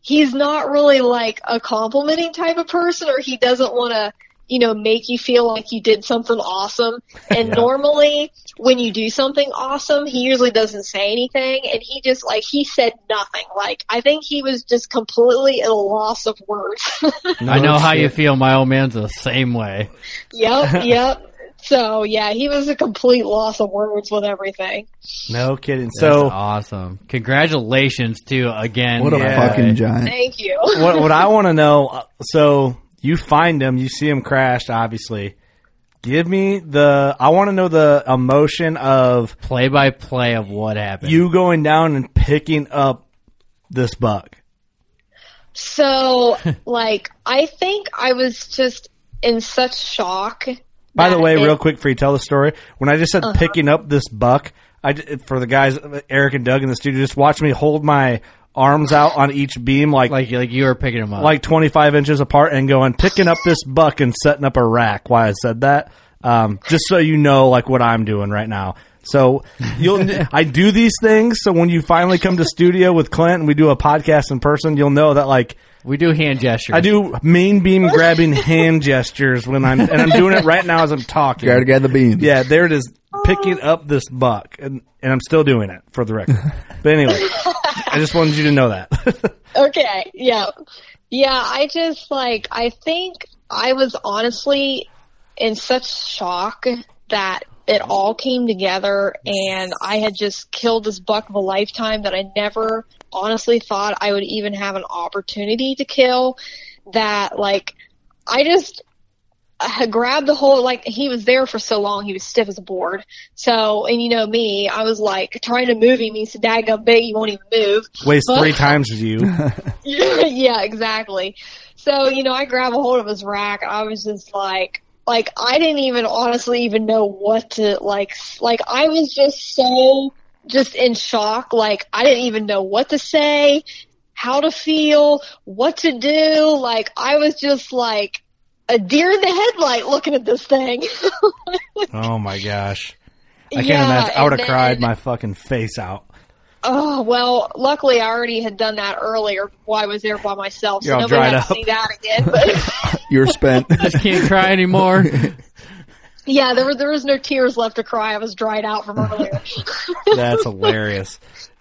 he's not really like a complimenting type of person or he doesn't want to you know make you feel like you did something awesome and Yeah. normally when you do something awesome he usually doesn't say anything and he just like he said nothing like i think he was just completely at a loss of words I know how you feel. My old man's the same way. yep yep so yeah he was a complete loss of words with everything No kidding. That's So awesome. Congratulations to again. What a Yeah. fucking giant. thank you what what I want to know? uh, So you find him, you see him crashed. Obviously, give me the. I want to know the emotion of Play by play of what happened. you going down and picking up this buck. So, like, I think I was just in such shock. By the way, it- real quick for you tell the story. When I just said Uh-huh. picking up this buck, I for the guys Eric and Doug in the studio, just watch me hold my arms out on each beam like like like you were picking them up. like 25 inches apart and going picking up this buck and setting up a rack. Why I said that, um, just so you know, like what I'm doing right now. So you'll, I do these things. So when you finally come to studio with Clint and we do a podcast in person, you'll know that like we do hand gestures. I do main beam grabbing hand gestures when I'm, and I'm doing it right now as I'm talking. Gotta get the beans. Yeah, there it is, picking up this buck, and and I'm still doing it for the record. But anyway, I just wanted you to know that. Okay, yeah. Yeah, I just, like, I think I was honestly in such shock that it all came together and I had just killed this buck of a lifetime that I never honestly thought I would even have an opportunity to kill that like I just I grabbed the whole like he was there for so long he was stiff as a board so and you know me I was like trying to move him he's so daggum big he won't even move Weighs But- three times as you. yeah, yeah, exactly. So, you know, I grab a hold of his rack. I was just like, like, I didn't even honestly even know what to, like, like, I was just so, just in shock. Like, I didn't even know what to say, how to feel, what to do. Like, I was just like a deer in the headlight looking at this thing. Oh my gosh. I can't Yeah, imagine. I would have cried my fucking face out. Oh well, luckily I already had done that earlier while I was there by myself, so You're all nobody had dried to see that again. But You're spent. just can't cry anymore. yeah, there were there was no tears left to cry. I was dried out from earlier. That's hilarious.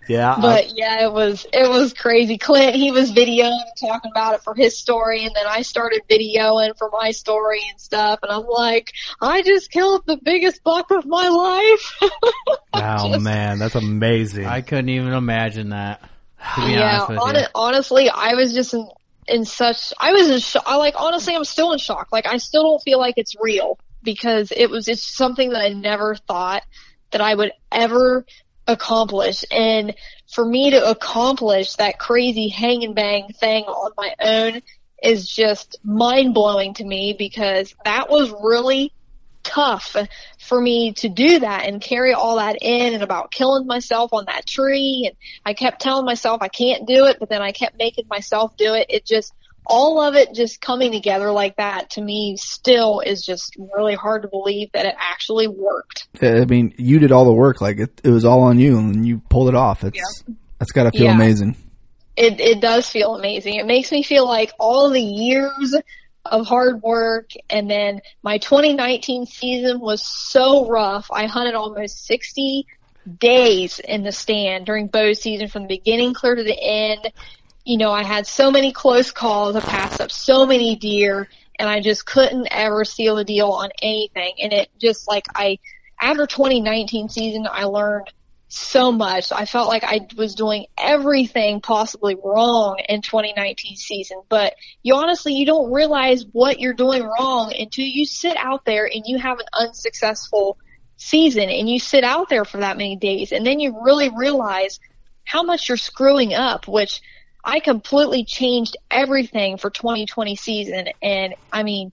Yeah. But yeah, it was it was crazy. Clint, he was videoing talking about it for his story, and then I started videoing for my story and stuff. And I'm like, I just killed the biggest buck of my life. oh Just- man, that's amazing. I couldn't even imagine that. To be yeah, honest with hon- you. honestly, I was just in, in such. I was in shock. I like honestly, I'm still in shock. Like I still don't feel like it's real because it was it's something that I never thought that I would ever accomplish. And for me to accomplish that crazy hang and bang thing on my own is just mind blowing to me because that was really tough for me to do that and carry all that in and about killing myself on that tree and I kept telling myself I can't do it but then I kept making myself do it it just all of it just coming together like that to me still is just really hard to believe that it actually worked uh, I mean, you did all the work. Like it, it was all on you, and you pulled it off. It's that's got to feel Yeah. amazing. it it does feel amazing. It makes me feel like all the years of hard work and then my 2019 season was so rough. I hunted almost 60 days in the stand during bow season from the beginning clear to the end. You know, I had so many close calls. I passed up so many deer and I just couldn't ever seal a deal on anything. And it just like I, after 2019 season, I learned so much. I felt like I was doing everything possibly wrong in 2019 season, but you honestly, you don't realize what you're doing wrong until you sit out there and you have an unsuccessful season and you sit out there for that many days and then you really realize how much you're screwing up, which I completely changed everything for 2020 season. And I mean,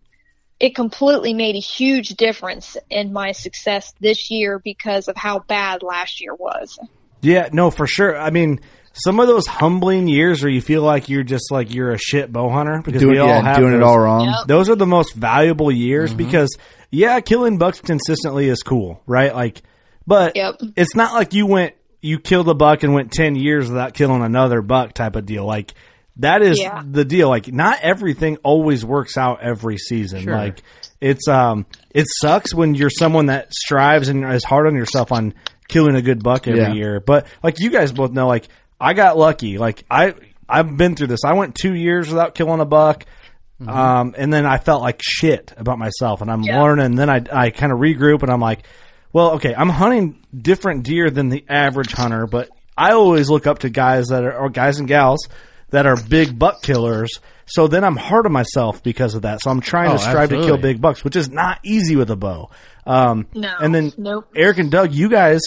it completely made a huge difference in my success this year because of how bad last year was. Yeah, no, for sure. I mean, some of those humbling years where you feel like you're just like you're a shit bow hunter because Doing- we all yeah, have doing it those. all wrong. Yep. Those are the most valuable years Mm-hmm. because yeah, killing bucks consistently is cool, right? Like, but Yep. it's not like you went you killed a buck and went ten years without killing another buck type of deal. Like that is Yeah. the deal. Like not everything always works out every season. Sure. Like it's um it sucks when you're someone that strives and is hard on yourself on killing a good buck every Yeah. year. But like you guys both know, like I got lucky. Like I I've been through this. I went two years without killing a buck. Um, and then I felt like shit about myself and I'm Yeah. learning. And then I, I kind of regroup and I'm like, well, okay, I'm hunting different deer than the average hunter, but I always look up to guys that are, or guys and gals that are big buck killers. So then I'm hard on myself because of that. So I'm trying Oh, to strive to kill big bucks, which is not easy with a bow. Um, No, and then nope. Eric and Doug, you guys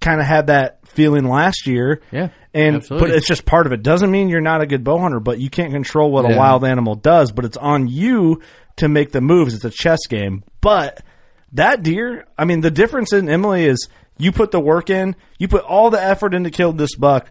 kind of had that feeling last year. Yeah, And, absolutely. but it's just part of it. Doesn't mean you're not a good bow hunter, but you can't control what a wild animal does, but it's on you to make the moves. It's a chess game. But that deer, I mean, the difference in Emily is you put the work in, you put all the effort into killing this buck.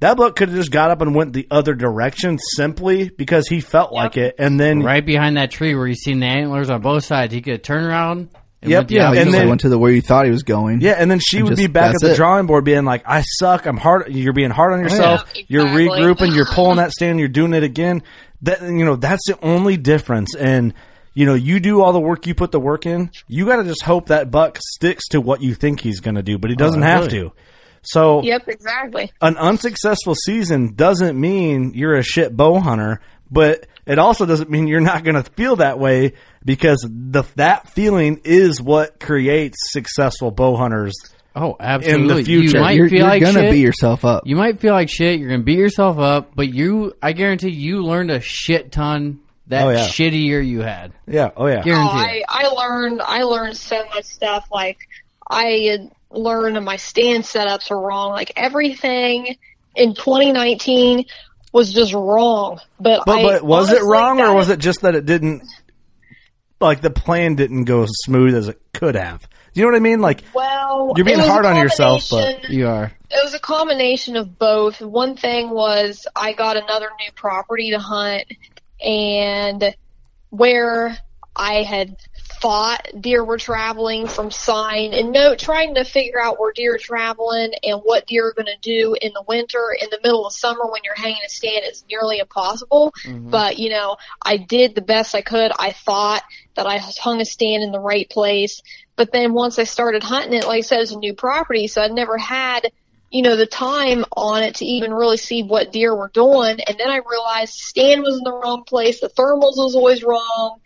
That buck could have just got up and went the other direction simply because he felt like it. And then, right behind that tree where you seen the antlers on both sides, he could turn around. And Yep, went the yeah, Yeah, and then- went to the where you thought he was going. Yeah, and then she And would just- be back at the it. drawing board being like, I suck, I'm hard you're being hard on oh, yourself, Yeah, you're regrouping, you're pulling that stand, you're doing it again. That you know, that's the only difference. And you know, you do all the work, you put the work in, you gotta just hope that buck sticks to what you think he's gonna do, but he doesn't have absolutely. to. So Yep, exactly. an unsuccessful season doesn't mean you're a shit bow hunter, but it also doesn't mean you're not going to feel that way because the that feeling is what creates successful bow hunters. Oh, absolutely. future. You might you're, feel you're like gonna shit. beat yourself up. You might feel like shit. You're gonna beat yourself up, but you, I guarantee, you learned a shit ton that Oh, yeah. shitty year you had. Yeah. Oh yeah. Oh, I. I learned I learned so much stuff. Like I had learned my stand setups are wrong. Like everything in 2019 was just wrong. But But I but was it honestly wrong or was it just that it didn't like the plan didn't go as smooth as it could have? Do you know what I mean? Like Well, You're being it was a hard on yourself, but- You are. it was a combination of both. One thing was I got another new property to hunt and where I had thought deer were traveling from sign and no trying to figure out where deer are traveling and what deer are going to do in the winter in the middle of summer when you're hanging a stand is nearly impossible. Mm-hmm. But you know I did the best I could. I thought that I hung a stand in the right place. But then once I started hunting it like I said it was a new property so I'd never had you know, the time on it to even really see what deer were doing. And then I realized stand was in the wrong place. The thermals was always wrong.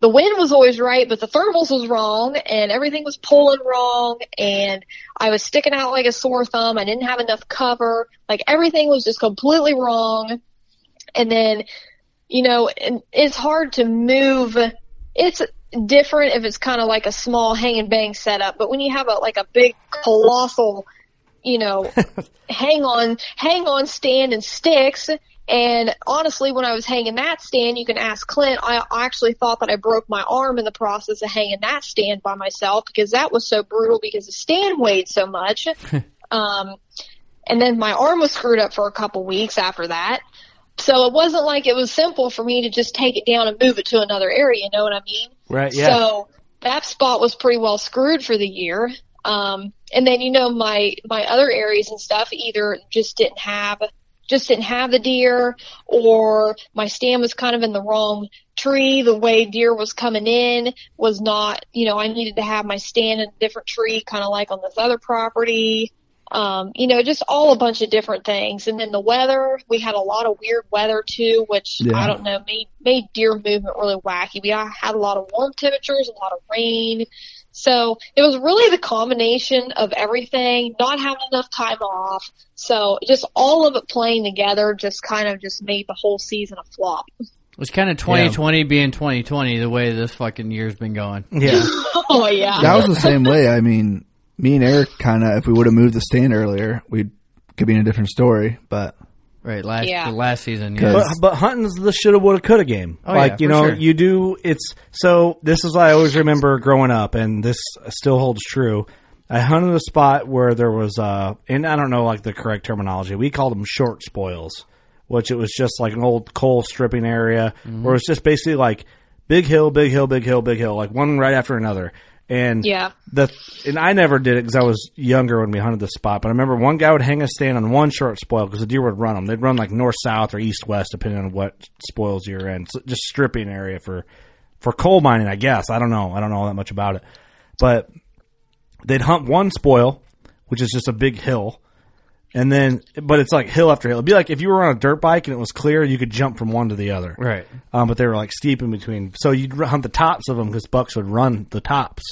The wind was always right, but the thermals was wrong and everything was pulling wrong and I was sticking out like a sore thumb. I didn't have enough cover. Like everything was just completely wrong. And then, you know, and it's hard to move. It's different if it's kind of like a small hang and bang setup, but when you have a, like a big colossal you know, hang on, hang on stand and sticks. And honestly, when I was hanging that stand, you can ask Clint, I actually thought that I broke my arm in the process of hanging that stand by myself because that was so brutal because the stand weighed so much. um, and then my arm was screwed up for a couple weeks after that. So it wasn't like it was simple for me to just take it down and move it to another area, you know what I mean? Right, yeah. So that spot was pretty well screwed for the year. Um, and then, you know, my, my other areas and stuff either just didn't have, just didn't have the deer or my stand was kind of in the wrong tree. The way deer was coming in was not, you know, I needed to have my stand in a different tree, kind of like on this other property. Um, you know, just all a bunch of different things. And then the weather, we had a lot of weird weather too, which Yeah. I don't know, made, made deer movement really wacky. We had a lot of warm temperatures, a lot of rain. So it was really the combination of everything, not having enough time off. So just all of it playing together just kind of just made the whole season a flop. It was kind of 2020 being 2020 the way this fucking year's been going. Yeah. oh yeah. That was the same way. I mean, me and Eric kind of, if we would have moved the stand earlier, we could be in a different story. But Right, last Yeah. the last season. Yeah. But, but hunting's the shoulda, woulda, coulda game. Oh, like yeah, you for know, sure. you do. It's so. This is what I always remember growing up, and this still holds true. I hunted a spot where there was, uh, and I don't know like the correct terminology. We called them short spoils, which it was just like an old coal stripping area, Mm-hmm. where it's just basically like big hill, big hill, big hill, big hill, like one right after another. And Yeah. the and I never did it because I was younger when we hunted the spot. But I remember one guy would hang a stand on one short spoil because the deer would run them. They'd run like north south or east west depending on what spoils you're in. So just stripping area for for coal mining, I guess. I don't know. I don't know that much about it, but they'd hunt one spoil, which is just a big hill. And then, but it's like hill after hill. It'd be like if you were on a dirt bike and it was clear, you could jump from one to the other. Right. Um, but they were like steep in between. So you'd hunt the tops of them because bucks would run the tops.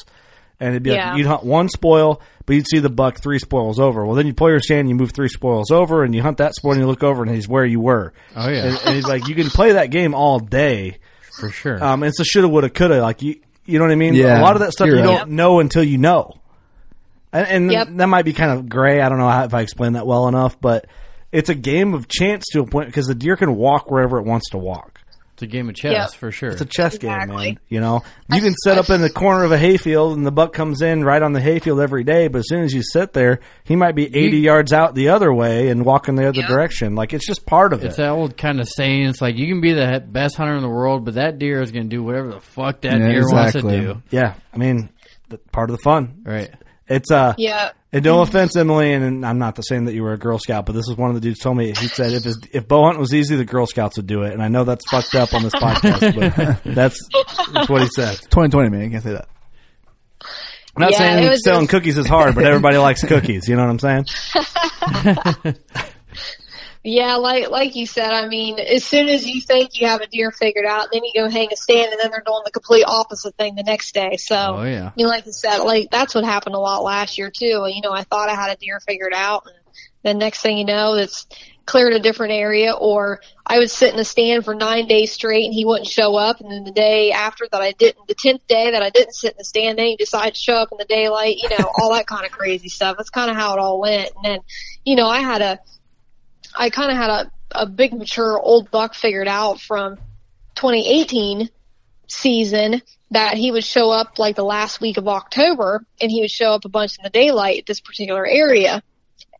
And it'd be Yeah. like you'd hunt one spoil, but you'd see the buck three spoils over. Well, then you pull your stand, you move three spoils over, and you hunt that spoil, and you look over, and he's where you were. Oh, yeah. and, and it's like you can play that game all day. for sure. Um, it's a shoulda, woulda, coulda. Like you, you know what I mean? Yeah, a lot of that stuff you're you right. don't know until you know. And, and Yep. that might be kind of gray. I don't know how, if I explained that well enough, but it's a game of chance to a point because the deer can walk wherever it wants to walk. it's a game of chess Yeah. for sure. It's a chess game, man. You know, you can set up in the corner of a hayfield, and the buck comes in right on the hayfield every day. But as soon as you sit there, he might be eighty yards out the other way and walking the other Yeah. direction. Like it's just part of It's it. It's that old kind of saying. It's like you can be the best hunter in the world, but that deer is going to do whatever the fuck that Yeah, deer wants to do. yeah, I mean, the, part of the fun. Right. It's uh, Yeah. And no offense, Emily, and I'm not the saying that you were a Girl Scout, but this is one of the dudes told me he said if his, if bow hunting was easy, the Girl Scouts would do it. And I know that's fucked up on this podcast, but that's that's what he said. 2020, man, you can't say that. I'm not Yeah, saying selling just- cookies is hard, but everybody likes cookies. You know what I'm saying? Yeah, like like you said, I mean, as soon as you think you have a deer figured out, then you go hang a stand, and then they're doing the complete opposite thing the next day. So, Oh, yeah. you know, like you said, like that's what happened a lot last year too. You know, I thought I had a deer figured out, and then next thing you know, it's cleared a different area, or I would sit in a stand for nine days straight, and he wouldn't show up, and then the day after that I didn't, the tenth day that I didn't sit in the stand, then he decided to show up in the daylight. You know, all that kind of crazy stuff. That's kind of how it all went, and then, you know, I had a I kind of had a, a big mature old buck figured out from 2018 season that he would show up like the last week of October and he would show up a bunch in the daylight at this particular area.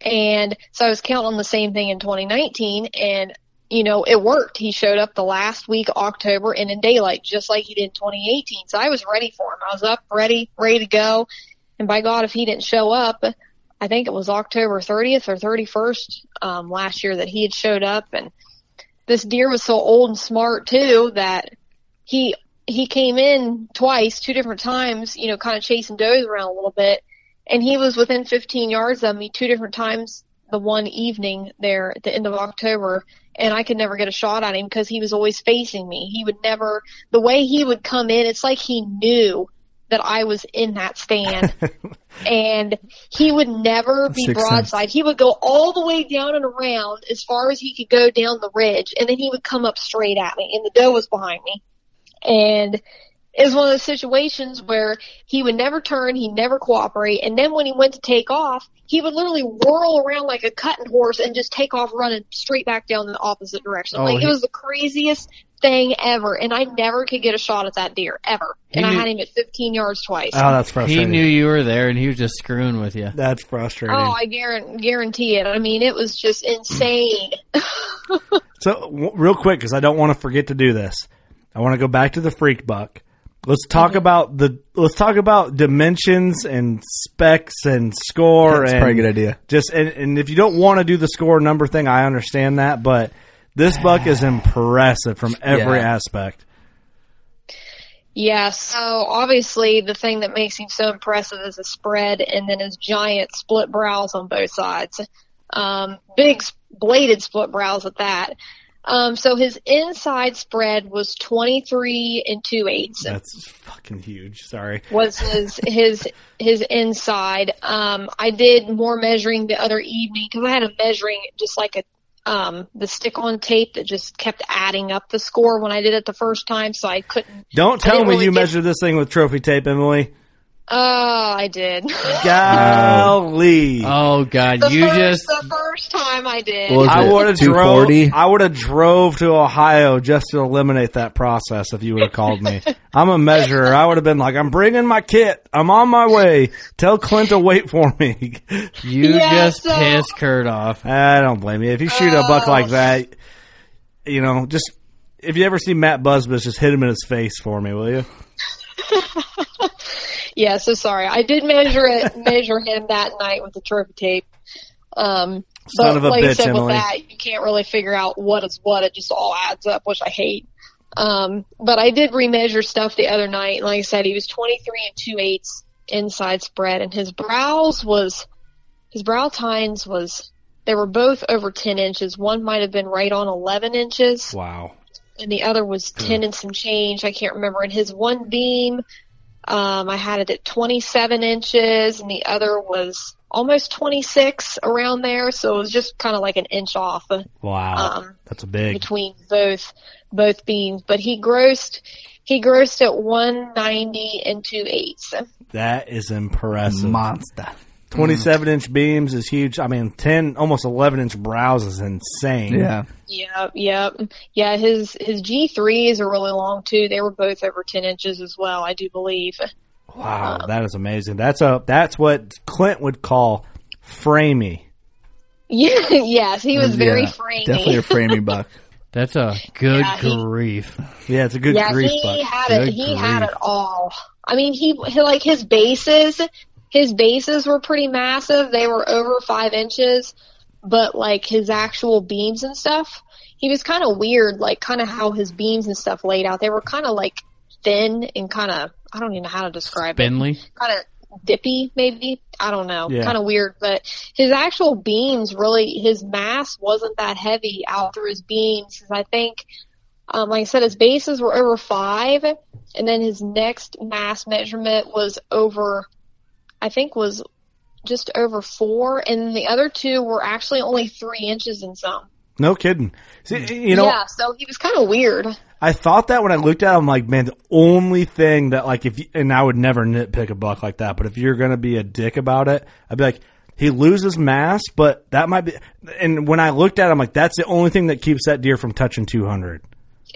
And so I was counting on the same thing in 2019 and you know, it worked. He showed up the last week of October and in daylight just like he did in 2018. So I was ready for him. I was up, ready, ready to go. And by God, if he didn't show up, I think it was October 30th or 31st um, last year that he had showed up, and this deer was so old and smart too that he he came in twice, two different times, you know, kind of chasing does around a little bit, and he was within 15 yards of me two different times the one evening there at the end of October. And I could never get a shot at him because he was always facing me. He would never, the way he would come in, it's like he knew that I was in that stand and he would never be Sixth broadside. sense. He would go all the way down and around as far as he could go down the ridge and then he would come up straight at me and the doe was behind me. And it was one of those situations where he would never turn, he'd never cooperate, and then when he went to take off, he would literally whirl around like a cutting horse and just take off running straight back down in the opposite direction. Oh, like he- it was the craziest thing ever, and I never could get a shot at that deer ever. He and knew- I had him at 15 yards twice. Oh, that's frustrating. He knew you were there, and he was just screwing with you. That's frustrating. Oh, I guarantee, guarantee it. I mean, it was just insane. So, w- real quick, because I don't want to forget to do this, I want to go back to the freak buck. Let's talk Mm-hmm. about the. Let's talk about dimensions and specs and score. That's and probably a good idea. Just and, and if you don't want to do the score number thing, I understand that, but this buck is impressive from every Yeah. aspect. Yeah, so obviously the thing that makes him so impressive is his spread and then his giant split brows on both sides. Um, big bladed split brows at that. Um, so his inside spread was 23 and 2 eighths That's fucking huge. Sorry. was his, his, his inside. Um, I did more measuring the other evening because I had a measuring just like a, um, the stick on tape that just kept adding up the score when I did it the first time. So I couldn't, Don't tell me really you get- measured this thing with trophy tape, Emily. Oh, I did. Golly. Oh God, the you first, just the first time I did. What was I it, would have drove. 240? I would have drove to Ohio just to eliminate that process. If you would have called me, I'm a measurer. I would have been like, "I'm bringing my kit. I'm on my way. Tell Clint to wait for me." you Yeah, just so- pissed Kurt off. I don't blame you. If you shoot a buck Oh. like that, you know, just if you ever see Matt Busbus, just hit him in his face for me, will you? yeah, so sorry. I did measure it, measure him that night with the trophy tape. Um, Son but of a like I bitch, said, Emily. with that, you can't really figure out what is what. It just all adds up, which I hate. Um, but I did remeasure stuff the other night. and Like I said, he was 23 and 2 eighths inside spread and his brows was, his brow tines was, they were both over 10 inches. One might have been right on 11 inches. Wow. and the other was 10 and some change. I can't remember. And his one beam, um, I had it at 27 inches and the other was almost 26 around there. So it was just kind of like an inch off Wow. Um, That's a big. between both, both beams. But he grossed, he grossed at 190 and 2 eighths. That is impressive. Monster. 27 inch beams is huge. I mean, 10, almost 11 inch brows is insane. Yeah. Yeah. yep. Yeah, his, his G3s are really long too. They were both over 10 inches as well, I do believe. Wow, um, that is amazing. That's a that's what Clint would call framey. Yeah, yes, he was very Yeah, framey. Definitely a framey buck. That's a good Yeah, he- grief. Yeah, it's a good yeah, grief he buck. had Good it. He had it all. I mean, he, he like his bases. His bases were pretty massive. They were over five inches, but like his actual beams and stuff, he was kind of weird. Like kind of how his beams and stuff laid out. They were kind of like thin and kind of I don't even know how to describe it. Bentley. kind of dippy, maybe. I don't know. Yeah. Kind of weird, but his actual beams really, his mass wasn't that heavy out through his beams. 'cause I think, um, like I said, his bases were over five, and then his next mass measurement was over, I think was just over four, and the other two were actually only three inches in some. No kidding. See, you know, yeah, so he was kind of weird. I thought that when I looked at him, like, man, the only thing that, like, if you, and I would never nitpick a buck like that, but if you're gonna be a dick about it, I'd be like, he loses mass, but that might be. And when I looked at him, like, that's the only thing that keeps that deer from touching 200.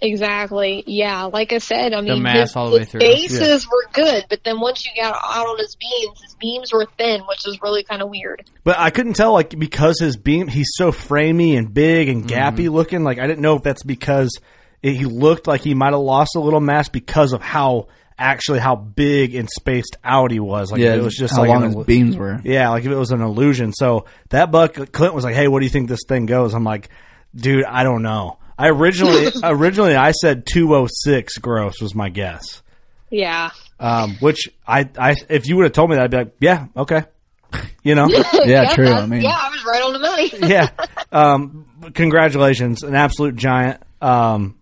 Exactly. Yeah. Like I said, I mean, mass his, all the way his through. bases were good, but then once you got out on his beams, his beams were thin, which was really kind of weird. But I couldn't tell, like, because his beam, he's so framey and big and mm-hmm. gappy looking. Like, I didn't know if that's because it, he looked like he might have lost a little mass because of how actually how big and spaced out he was. Like, yeah, it was just how like long an his illu- beams were. Yeah, like if it was an illusion. So that buck, Clint was like, "Hey, what do you think this thing goes?" I'm like, "Dude, I don't know." I originally, originally, I said 206 gross was my guess. Yeah. Um, which I, I, if you would have told me that, I'd be like, "Yeah, okay," you know. Yeah, true. I mean, yeah, I was right on the money. yeah. Um, congratulations, an absolute giant. Um,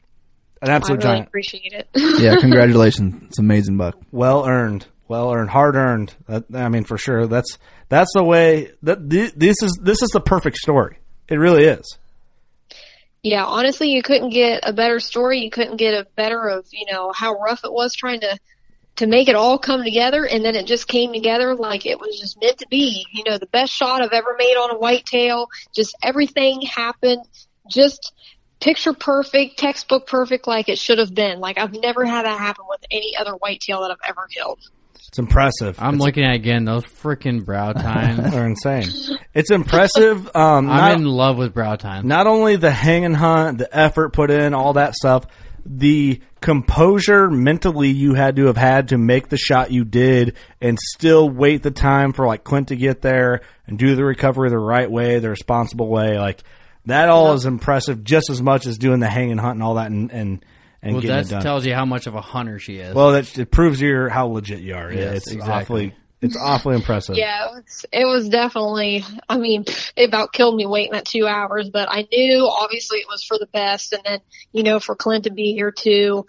an absolute I really giant. appreciate it. yeah, congratulations. It's amazing, Buck. Well earned, well earned, hard earned. That, I mean, for sure. That's that's the way. That th- this is this is the perfect story. It really is. Yeah, honestly, you couldn't get a better story. You couldn't get a better of you know how rough it was trying to to make it all come together, and then it just came together like it was just meant to be. You know, the best shot I've ever made on a whitetail. Just everything happened. Just picture perfect, textbook perfect, like it should have been. Like I've never had that happen with any other whitetail that I've ever killed. It's impressive. I'm it's, looking at again those freaking brow tines. are insane. It's impressive. Um, I'm not, in love with brow tines. Not only the hang and hunt, the effort put in, all that stuff, the composure mentally you had to have had to make the shot you did and still wait the time for like Clint to get there and do the recovery the right way, the responsible way. Like that all is impressive just as much as doing the hang and hunt and all that and, and, and well, getting that it done. tells you how much of a hunter she is. well, that it proves you how legit you are. Yes, it's exactly. awfully, it's awfully impressive. Yeah, it was, it was definitely, I mean, it about killed me waiting that two hours, but I knew obviously it was for the best. And then, you know, for Clint to be here too,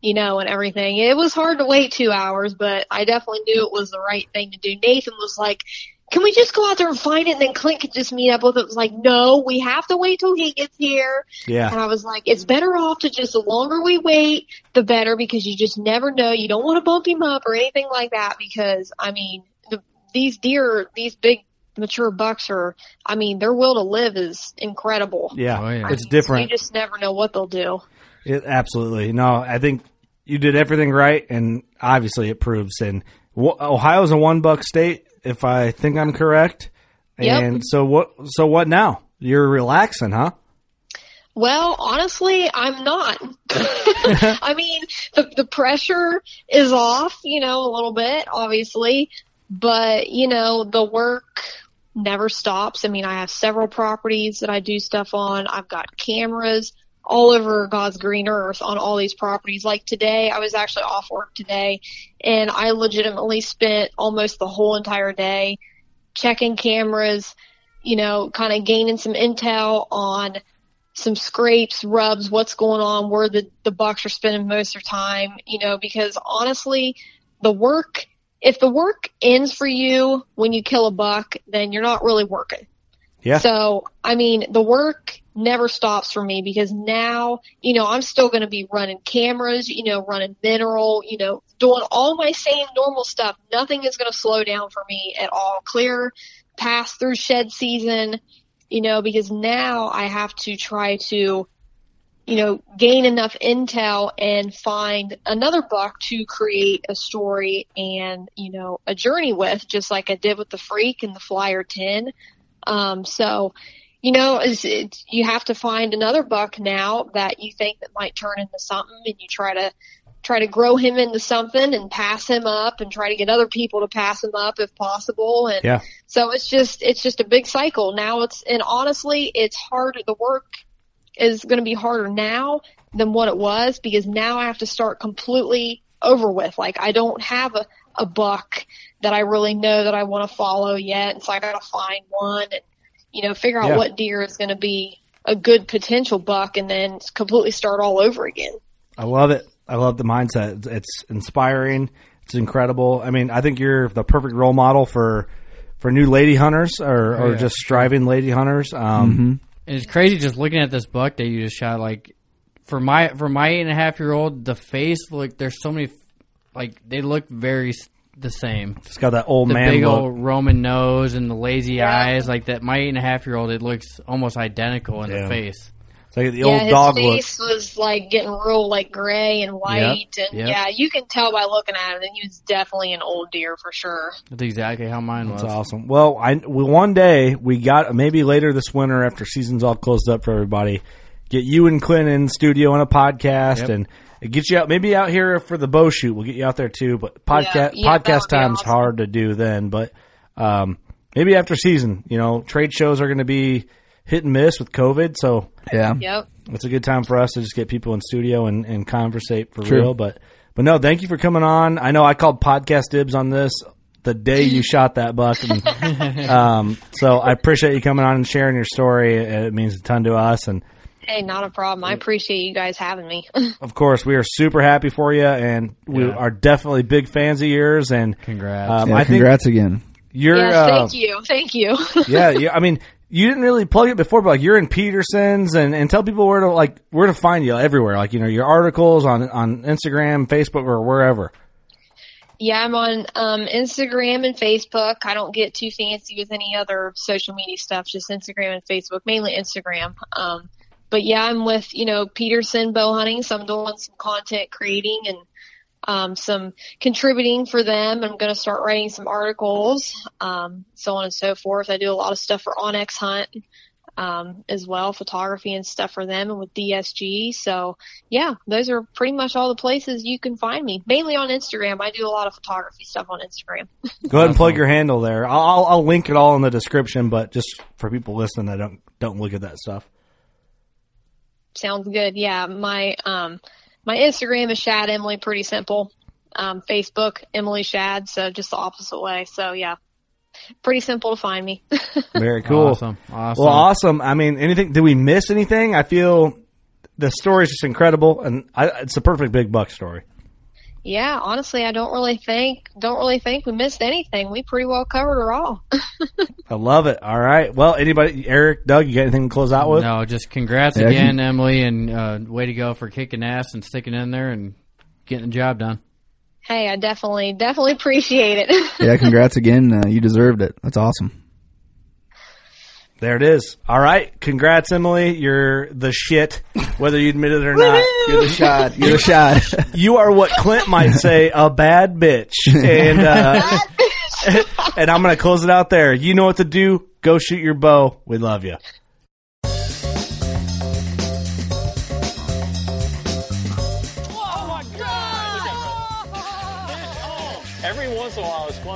you know, and everything. It was hard to wait two hours, but I definitely knew it was the right thing to do. Nathan was like, can we just go out there and find it and then Clint could just meet up with it? It was like, no, we have to wait till he gets here. Yeah. And I was like, it's better off to just the longer we wait, the better because you just never know. You don't want to bump him up or anything like that because, I mean, the, these deer, these big mature bucks are, I mean, their will to live is incredible. Yeah. Oh, yeah. It's mean, different. You just never know what they'll do. It, absolutely. No, I think you did everything right, and obviously it proves. And w- Ohio's a one buck state, if I think I'm correct. Yep. And so what? So what now? You're relaxing, huh? Well, honestly, I'm not. I mean, the, the pressure is off, you know, a little bit, obviously, but you know, the work never stops. I mean, I have several properties that I do stuff on. I've got cameras all over God's green earth on all these properties. Like today, I was actually off work today and I legitimately spent almost the whole entire day checking cameras, you know, kind of gaining some intel on some scrapes, rubs, what's going on, where the, the bucks are spending most of their time, you know, because honestly, the work, if the work ends for you when you kill a buck, then you're not really working. Yeah. So, I mean, the work never stops for me because now, you know, I'm still going to be running cameras, you know, running mineral, you know, doing all my same normal stuff. Nothing is going to slow down for me at all. Clear pass through shed season, you know, because now I have to try to, you know, gain enough intel and find another buck to create a story and, you know, a journey with, just like I did with the freak and the flyer 10. Um, so, you know, it's, it's, you have to find another buck now that you think that might turn into something and you try to, try to grow him into something and pass him up and try to get other people to pass him up if possible. And Yeah. so it's just, it's just a big cycle. Now it's, and honestly, it's harder. The work is going to be harder now than what it was because now I have to start completely over with. Like I don't have a, a buck that I really know that I want to follow yet. And so I got to find one and, you know, figure out Yeah. what deer is going to be a good potential buck and then completely start all over again. I love it. I love the mindset. It's, it's inspiring. It's incredible. I mean, I think you're the perfect role model for for new lady hunters or, Oh, or yeah. just striving lady hunters. Um, And it's crazy just looking at this buck that you just shot. Like for my for my eight and a half year old, the face like there's so many like they look very s- the same. It's got that old the man big look. old Roman nose and the lazy Yeah. eyes. Like that, my eight and a half year old, it looks almost identical in Yeah. the face. It's like the yeah, old his dog look. face was like getting real like gray and white, and yep. yeah, you can tell by looking at him And he was definitely an old deer for sure. That's exactly how mine was. That's awesome. Well, I we, one day we got maybe later this winter after season's all closed up for everybody, get you and Clint in studio on a podcast Yep. and get you out maybe out here for the bow shoot. We'll get you out there too. But podcast Yeah, yeah, podcast time's awesome. hard to do then. But um, maybe after season, you know, trade shows are going to be hit and miss with COVID. So Yeah. Yep. it's a good time for us to just get people in studio and, and conversate for True. real. But but no, thank you for coming on. I know I called podcast dibs on this the day you shot that buck. And, um, so I appreciate you coming on and sharing your story. It means a ton to us. And Hey, not a problem. I appreciate you guys having me. of course, we are super happy for you, and we Yeah. are definitely big fans of yours. And Congrats. um, Yeah, I think congrats again. you're. yes, uh, thank you. Thank you. yeah, yeah. I mean, you didn't really plug it before, but like you're in Petersen's, and, and tell people where to like where to find you everywhere. Like you know your articles on on Instagram, Facebook, or wherever. Yeah, I'm on um, Instagram and Facebook. I don't get too fancy with any other social media stuff, just Instagram and Facebook, mainly Instagram. Um, but yeah, I'm with, you know, Petersen bow hunting, so I'm doing some content creating and um, some contributing for them. I'm going to start writing some articles, um, so on and so forth. I do a lot of stuff for onX Hunt um, as well, photography and stuff for them and with DSG. So yeah, those are pretty much all the places you can find me. Mainly on Instagram. I do a lot of photography stuff on Instagram. Go ahead and plug your handle there. I'll, I'll link it all in the description, but just for people listening that don't don't look at that stuff. Sounds good. Yeah, my um my Instagram is Shad Emily, pretty simple. Um, Facebook Emily Shad, so just the opposite way. So yeah, pretty simple to find me. Very cool. Awesome. Awesome. Well, awesome. I mean, anything? Did we miss anything? I feel the story is just incredible, and I, it's a perfect big buck story. Yeah, honestly, I don't really think don't really think we missed anything. We pretty well covered it all. I love it. All right. Well, anybody, Eric, Doug, you got anything to close out with? No, just congrats Yeah, again, can- Emily, and uh, way to go for kicking ass and sticking in there and getting the job done. hey, I definitely definitely appreciate it. Yeah, congrats again. Uh, you deserved it. That's awesome. There it is. All right. Congrats, Emily. You're the shit, whether you admit it or not. You're the shot. You're the shot. You are what Clint might say, a bad bitch. And, uh, and I'm going to close it out there. You know what to do. Go shoot your bow. We love you.